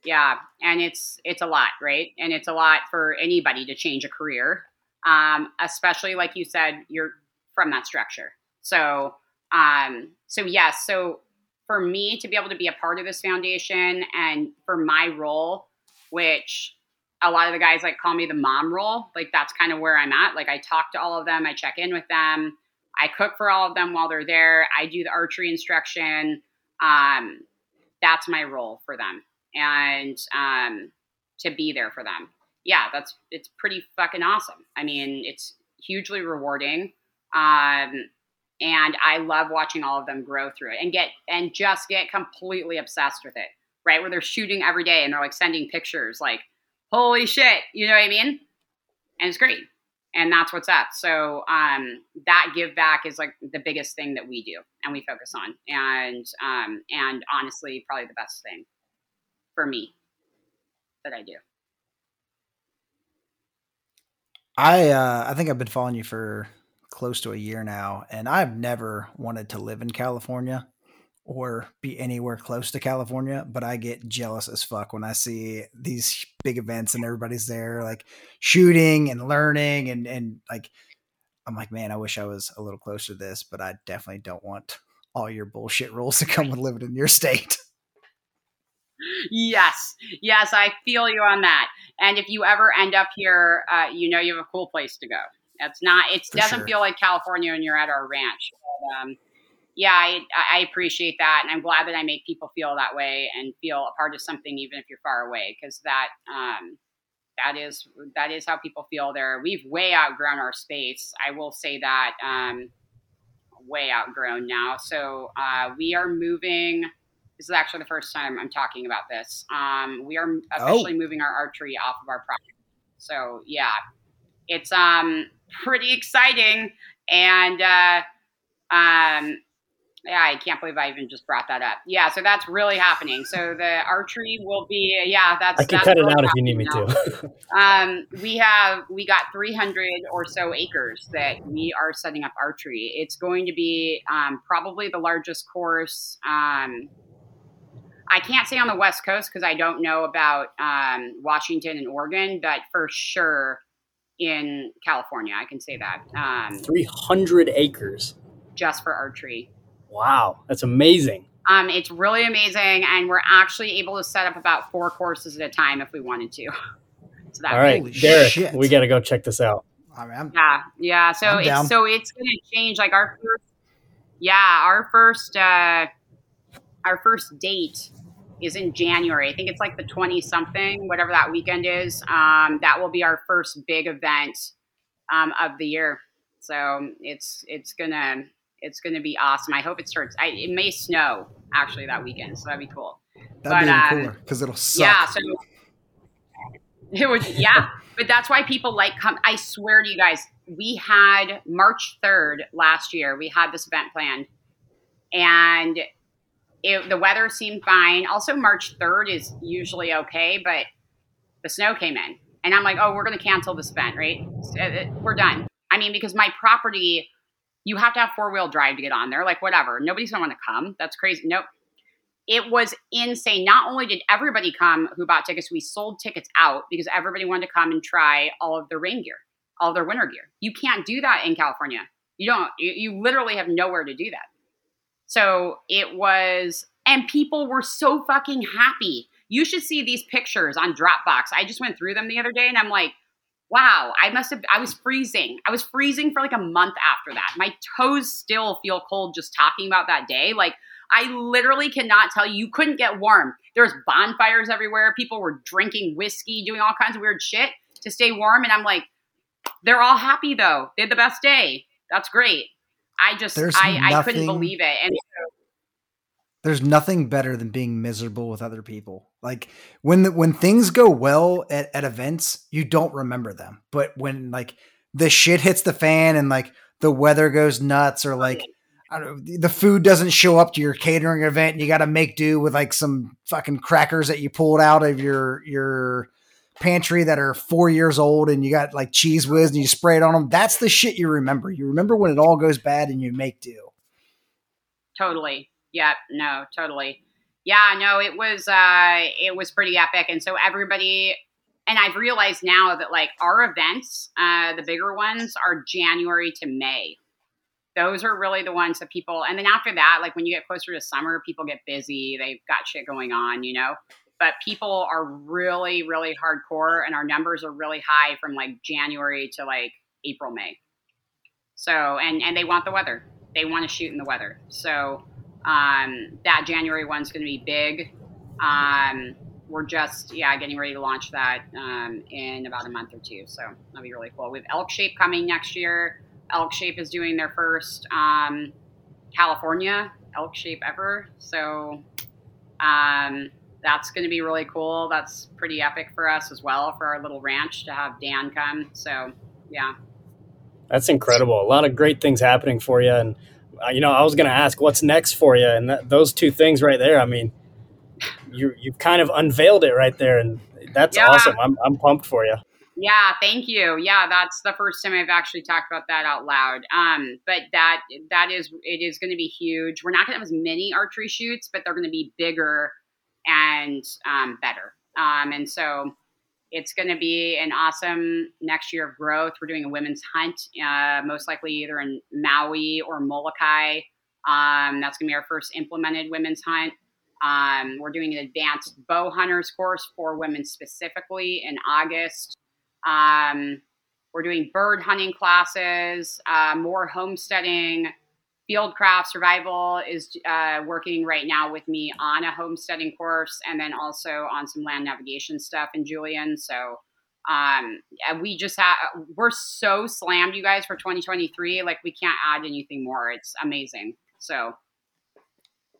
Yeah, and it's it's a lot, right? And it's a lot for anybody to change a career, um, especially like you said, you're from that structure. So, um, so yes, so for me to be able to be a part of this foundation and for my role, which a lot of the guys like call me the mom role. Like that's kind of where I'm at. Like I talk to all of them, I check in with them, I cook for all of them while they're there. I do the archery instruction. Um, that's my role for them, and um, to be there for them. Yeah, that's it's pretty fucking awesome. I mean, it's hugely rewarding. Um, and I love watching all of them grow through it and get and just get completely obsessed with it. Right, where they're shooting every day and they're like sending pictures, like holy shit, you know what I mean? And it's great. And that's what's up. So um, that give back is like the biggest thing that we do and we focus on. And um, and honestly, probably the best thing for me that I do. I uh, I think I've been following you for close to a year now, and I've never wanted to live in California or be anywhere close to California, but I get jealous as fuck when I see these big events and everybody's there like shooting and learning and and like I'm like, man, I wish I was a little closer to this, but I definitely don't want all your bullshit rules to come with living in your state. Yes, yes, I feel you on that. And if you ever end up here, uh, you know you have a cool place to go. It's not. It doesn't sure. feel like California when you're at our ranch. But, um, yeah, I, I appreciate that, and I'm glad that I make people feel that way and feel a part of something, even if you're far away, because that um, that is that is how people feel there. We've way outgrown our space. I will say that um, way outgrown now. So uh, we are moving. This is actually the first time I'm talking about this. Um, we are officially oh. moving our archery off of our property. So yeah, it's um pretty exciting, and uh, um yeah, I can't believe I even just brought that up. Yeah, so that's really happening. So the archery will be yeah, that's I can that's cut it out if you need me now. to. um, we have we got 300 or so acres that we are setting up archery. It's going to be um, probably the largest course. Um, I can't say on the West Coast because I don't know about um, Washington and Oregon, but for sure in California, I can say that. Um, 300 acres just for archery. Wow, that's amazing. Um, it's really amazing, and we're actually able to set up about four courses at a time if we wanted to. so that All right, Derick, shit. we got to go check this out. I mean, I'm, yeah, yeah. So I'm it's down. so it's going to change. Like our first, yeah, our first, uh, our first date is in January. I think it's like the twenty something, whatever that weekend is. Um, that will be our first big event um, of the year. So it's it's gonna it's going to be awesome. I hope it starts. I, it may snow actually that weekend, so that'd be cool. That'd but, be um, cooler because it'll suck. Yeah, so it would. Yeah, but that's why people like come. I swear to you guys, we had March third last year. We had this event planned, and it, the weather seemed fine. Also, March third is usually okay, but the snow came in, and I'm like, oh, we're going to cancel this event, right? Uh, uh, we're done. I mean, because my property you have to have four wheel drive to get on there. Like, whatever. Nobody's going to want to come. That's crazy. Nope. It was insane. Not only did everybody come who bought tickets, we sold tickets out because everybody wanted to come and try all of their rain gear, all of their winter gear. You can't do that in California. You don't, you, you literally have nowhere to do that. So it was, and people were so fucking happy. You should see these pictures on Dropbox. I just went through them the other day and I'm like, wow, I must have, I was freezing. I was freezing for like a month after that. My toes still feel cold just talking about that day. Like, I literally cannot tell you, you couldn't get warm. There's bonfires everywhere. People were drinking whiskey, doing all kinds of weird shit to stay warm. And I'm like, they're all happy though. They had the best day. That's great. I just, I, I couldn't believe it. And so, there's nothing better than being miserable with other people. Like when the, when things go well at, at events, you don't remember them. But when like the shit hits the fan and like the weather goes nuts or like I don't know, the food doesn't show up to your catering event and you got to make do with like some fucking crackers that you pulled out of your your pantry that are four years old and you got like Cheez Whiz and you spray it on them. That's the shit you remember. You remember when it all goes bad and you make do. Totally. Yeah. No. Totally. Yeah. No. It was. uh It was pretty epic, and so everybody. And I've realized now that like our events, uh, the bigger ones, are January to May those are really the ones that people and then after that like when you get closer to summer people get busy they've got shit going on you know but people are really really hardcore and our numbers are really high from like january to like april may. So and and they want the weather. They want to shoot in the weather. So um that january one's going to be big. Um we're just yeah getting ready to launch that um, in about a month or two so that'll be really cool. We have elk shape coming next year. Elk Shape is doing their first um, California Elk Shape ever. So um, that's going to be really cool. That's pretty epic for us as well for our little ranch to have Dan come. So yeah. That's incredible. A lot of great things happening for you. And, uh, you know, I was going to ask what's next for you. And that, those two things right there, I mean, you, you've kind of unveiled it right there. And that's yeah. awesome. I'm, I'm pumped for you. Yeah, thank you. Yeah, that's the first time I've actually talked about that out loud. Um, but that that is it is going to be huge. We're not going to have as many archery shoots, but they're going to be bigger and um, better. Um, and so it's going to be an awesome next year of growth. We're doing a women's hunt, uh, most likely either in Maui or Molokai. Um, that's going to be our first implemented women's hunt. Um, we're doing an advanced bow hunters course for women specifically in August. Um, we're doing bird hunting classes, uh, more homesteading. Fieldcraft Survival is uh, working right now with me on a homesteading course and then also on some land navigation stuff in Julian. So um, we just have, we're so slammed, you guys, for 2023. Like we can't add anything more. It's amazing. So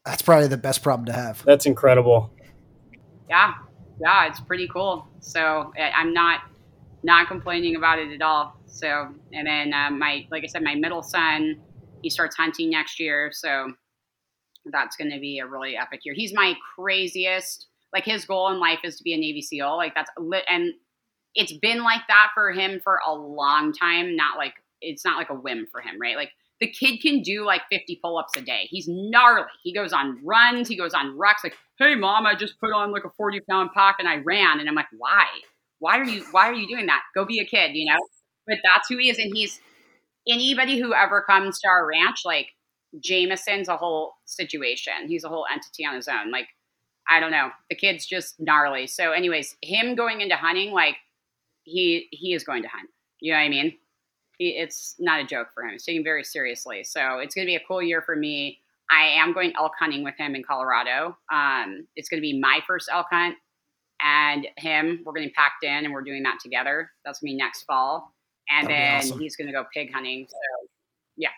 that's probably the best problem to have. That's incredible. Yeah. Yeah. It's pretty cool. So I'm not, not complaining about it at all. So, and then uh, my, like I said, my middle son, he starts hunting next year. So that's going to be a really epic year. He's my craziest. Like his goal in life is to be a Navy SEAL. Like that's lit, and it's been like that for him for a long time. Not like it's not like a whim for him, right? Like the kid can do like 50 pull-ups a day. He's gnarly. He goes on runs. He goes on rucks. Like, hey, mom, I just put on like a 40 pound pack and I ran. And I'm like, why? why are you why are you doing that? Go be a kid, you know? But that's who he is. And he's anybody who ever comes to our ranch, like Jameson's a whole situation. He's a whole entity on his own. Like, I don't know. The kid's just gnarly. So, anyways, him going into hunting, like he he is going to hunt. You know what I mean? He, it's not a joke for him. He's taking very seriously. So it's going to be a cool year for me. I am going elk hunting with him in Colorado. Um, it's going to be my first elk hunt and him. We're getting packed in and we're doing that together. That's gonna be next fall. And That'd then awesome. he's gonna go pig hunting. So yeah.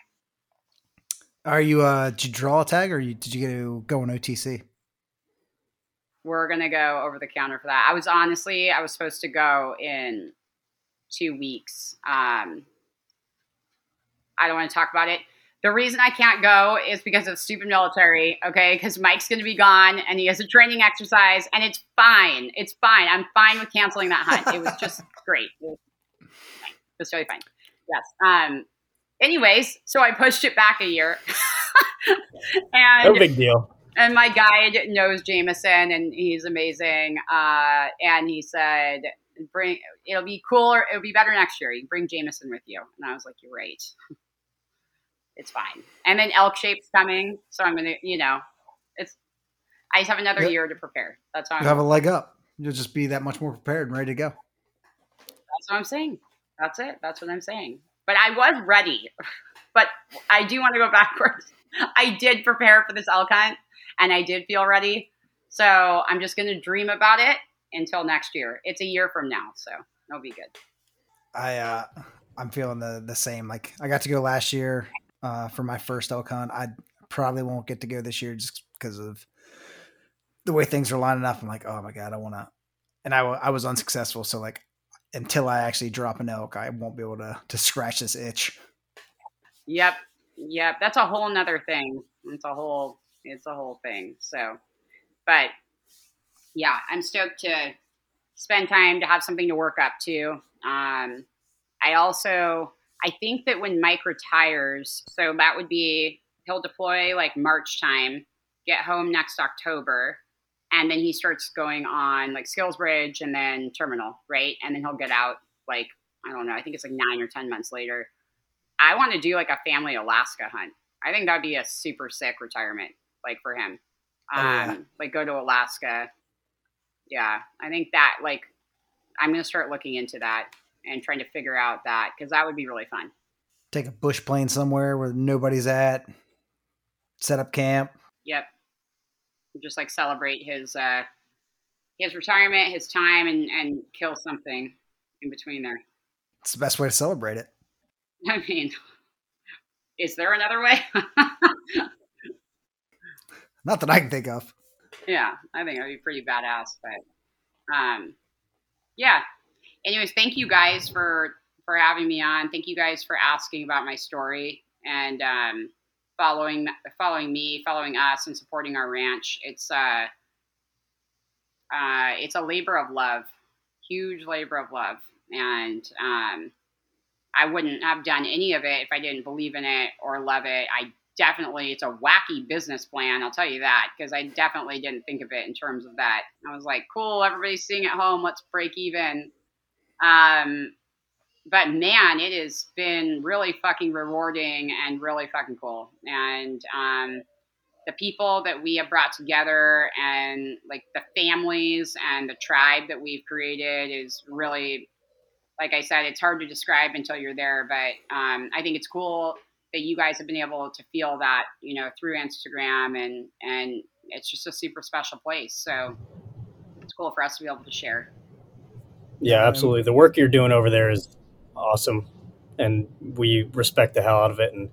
Are you uh did you draw a tag or you, did you go on OTC? We're gonna go over the counter for that. I was honestly I was supposed to go in two weeks. Um I don't want to talk about it. The reason I can't go is because of stupid military, okay? Because Mike's going to be gone and he has a training exercise, and it's fine. It's fine. I'm fine with canceling that hunt. It was just great. It was, it was totally fine. Yes. Um. Anyways, so I pushed it back a year. and no big deal. And my guide knows Jameson, and he's amazing. Uh, and he said, "Bring. It'll be cooler. It'll be better next year. You can bring Jameson with you." And I was like, "You're right." it's fine. And then elk shape's coming, so I'm gonna, you know, it's I just have another Yep. year to prepare. That's all. You have a leg up. You'll just be that much more prepared and ready to go. That's what I'm saying. That's it. That's what I'm saying. But I was ready. But I do want to go backwards. I did prepare for this elk hunt and I did feel ready. So I'm just going to dream about it until next year. It's a year from now. So it'll be good. I uh I'm feeling the the same. Like I got to go last year uh for my first elk hunt. I probably won't get to go this year just because of the way things are lining up. I'm like, oh my god, I want to. And I I was unsuccessful, so like until I actually drop an elk, I won't be able to to scratch this itch. Yep. Yep. That's a whole nother thing. It's a whole it's a whole thing. So but yeah, I'm stoked to spend time to have something to work up to. Um I also I think that when Mike retires, so that would be he'll deploy like March time, get home next October, and then he starts going on like Skills Bridge and then Terminal, right? And then he'll get out like I don't know, I think it's like nine or ten months later. I want to do like a family Alaska hunt. I think that'd be a super sick retirement, like for him. Oh, Um, yeah. like go to Alaska. Yeah, I think that like I'm gonna start looking into that and trying to figure out that because that would be really fun. Take a bush plane somewhere where nobody's at. Set up camp. Yep. Just like celebrate his uh his retirement, his time, and and kill something in between there. It's the best way to celebrate it. I mean, is there another way? Not that I can think of. yeah, I think that'd be pretty badass. But um, yeah. Anyways, thank you guys for for having me on. Thank you guys for asking about my story and um, following following me, following us, and supporting our ranch. It's uh, uh, it's a labor of love, huge labor of love, and um, I wouldn't have done any of it if I didn't believe in it or love it. I definitely it's a wacky business plan i'll tell you that because i definitely didn't think of it in terms of that i was like cool everybody's seeing at home let's break even um but man it has been really fucking rewarding and really fucking cool and um the people that we have brought together and like the families and the tribe that we've created is really like i said it's hard to describe until you're there but um, i think it's cool that you guys have been able to feel that you know through Instagram and and it's just a super special place. So it's cool for us to be able to share. Yeah, absolutely. The work you're doing over there is awesome, and we respect the hell out of it, and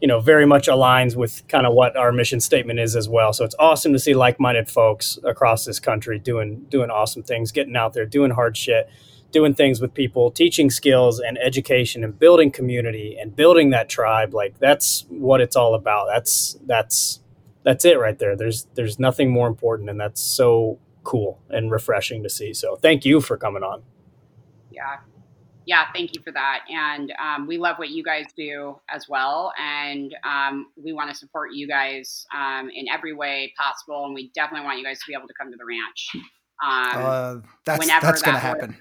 you know, very much aligns with kind of what our mission statement is as well. So it's awesome to see like-minded folks across this country doing doing awesome things, getting out there, doing hard shit, doing things with people, teaching skills and education, and building community and building that tribe. Like that's what it's all about. That's that's that's it right there. There's there's nothing more important, and that's so cool and refreshing to see. So thank you for coming on. Yeah. Yeah, thank you for that. And um, we love what you guys do as well. And um, we want to support you guys um, in every way possible. And we definitely want you guys to be able to come to the ranch. Um, Uh, that's whenever that's that works. happen.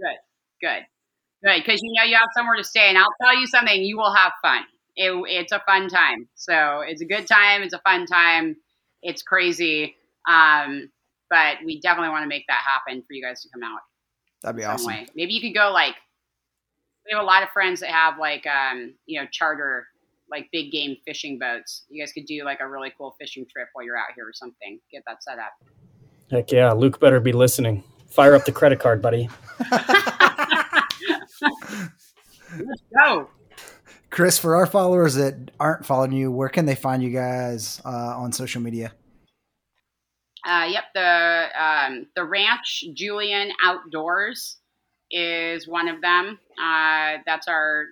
good, good. Because you know you have somewhere to stay. And I'll tell you something, you will have fun. It, it's a fun time. So it's a good time. It's a fun time. It's crazy. Um, but we definitely want to make that happen for you guys to come out. That'd be some awesome. way. Maybe you could go like we have a lot of friends that have like um, you know, charter like big game fishing boats. You guys could do like a really cool fishing trip while you're out here or something. Get that set up. Heck yeah, Luke better be listening. Fire up the credit card, buddy. Let's go. Krys, for our followers that aren't following you, where can they find you guys uh, on social media? Uh, yep, the um, the ranch Julian Outdoors is one of them. Uh, that's our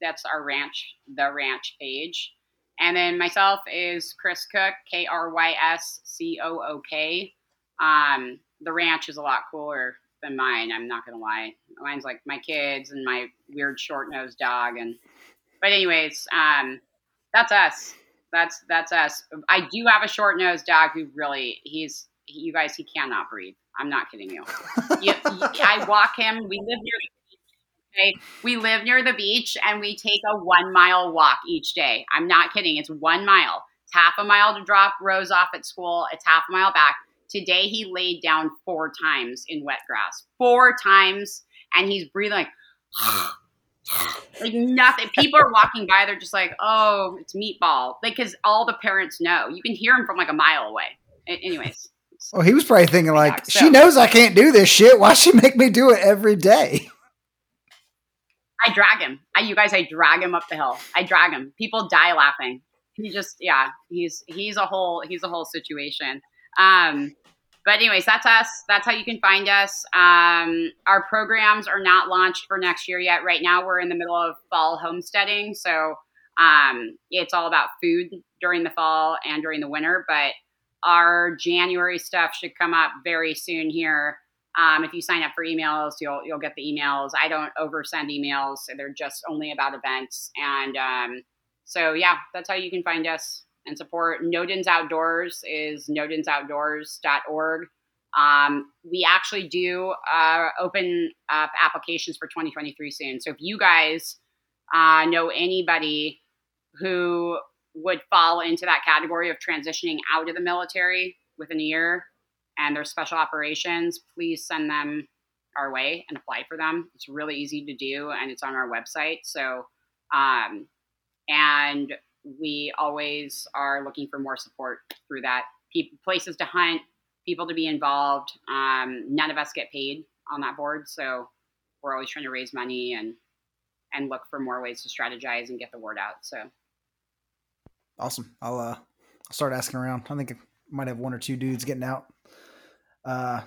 that's our ranch, the ranch page, and then myself is Krys Cook, K R Y S C O O K. Um, the ranch is a lot cooler than mine. I'm not gonna lie. Mine's like my kids and my weird short nosed dog, and but anyways, um, that's us that's that's us. I do have a short nosed dog who really he's he, you guys he cannot breathe. I'm not kidding you. you, you- I walk him. We live near the beach. Okay, we live near the beach, and we take a one mile walk each day. I'm not kidding. It's one mile. It's half a mile to drop Rose off at school. It's half a mile back. Today he laid down four times in wet grass, four times, and he's breathing like, like nothing. People are walking by, they're just like, "Oh, it's meatball," because all the parents know. You can hear him from like a mile away. anyways. Well, he was probably thinking like, she knows I can't do this shit. Why she make me do it every day? I drag him. I, you guys, I drag him up the hill. I drag him. People die laughing. He just, yeah, he's he's a whole he's a whole situation. Um, but anyways, that's us. That's how you can find us. Um, our programs are not launched for next year yet. Right now, we're in the middle of fall homesteading, so um, it's all about food during the fall and during the winter. But our January stuff should come up very soon here. Um, if you sign up for emails, you'll you'll get the emails. I don't oversend emails; they're just only about events. And um, so, yeah, that's how you can find us and support. Nodens Outdoors is nodensoutdoors.org. Um, we actually do uh, open up applications for 2023 soon. So if you guys uh, know anybody who would fall into that category of transitioning out of the military within a year and their special operations, please send them our way and apply for them. It's really easy to do and it's on our website. So, um, and we always are looking for more support through that. People, places to hunt, people to be involved. Um, none of us get paid on that board, so we're always trying to raise money and and look for more ways to strategize and get the word out. So awesome! I'll uh, I'll start asking around. I think I might have one or two dudes getting out. Uh,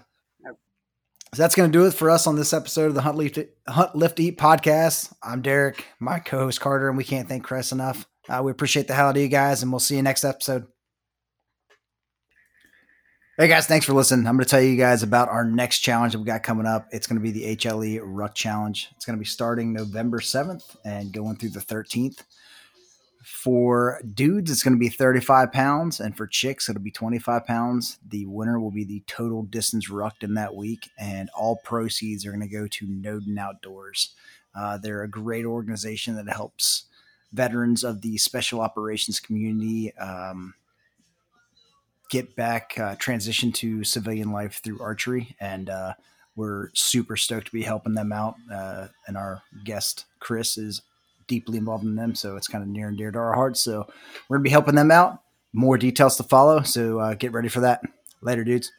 so that's going to do it for us on this episode of the Hunt Lift, Hunt Lift Eat podcast. I'm Derick, my co-host Carter, and we can't thank Krys enough. Uh, we appreciate the hell out of you guys, and we'll see you next episode. Hey guys, thanks for listening. I'm going to tell you guys about our next challenge that we got coming up. It's going to be the HLE Ruck Challenge. It's going to be starting November 7th and going through the 13th. For dudes, it's going to be 35 pounds, and for chicks, it'll be 25 pounds. The winner will be the total distance rucked in that week, and all proceeds are going to go to Noden Outdoors. Uh, they're a great organization that helps veterans of the special operations community um, get back, uh, transition to civilian life through archery. And uh, we're super stoked to be helping them out. Uh, and our guest, Krys, is deeply involved in them. So it's kind of near and dear to our hearts. So we're going to be helping them out. More details to follow. So uh, get ready for that. Later, dudes.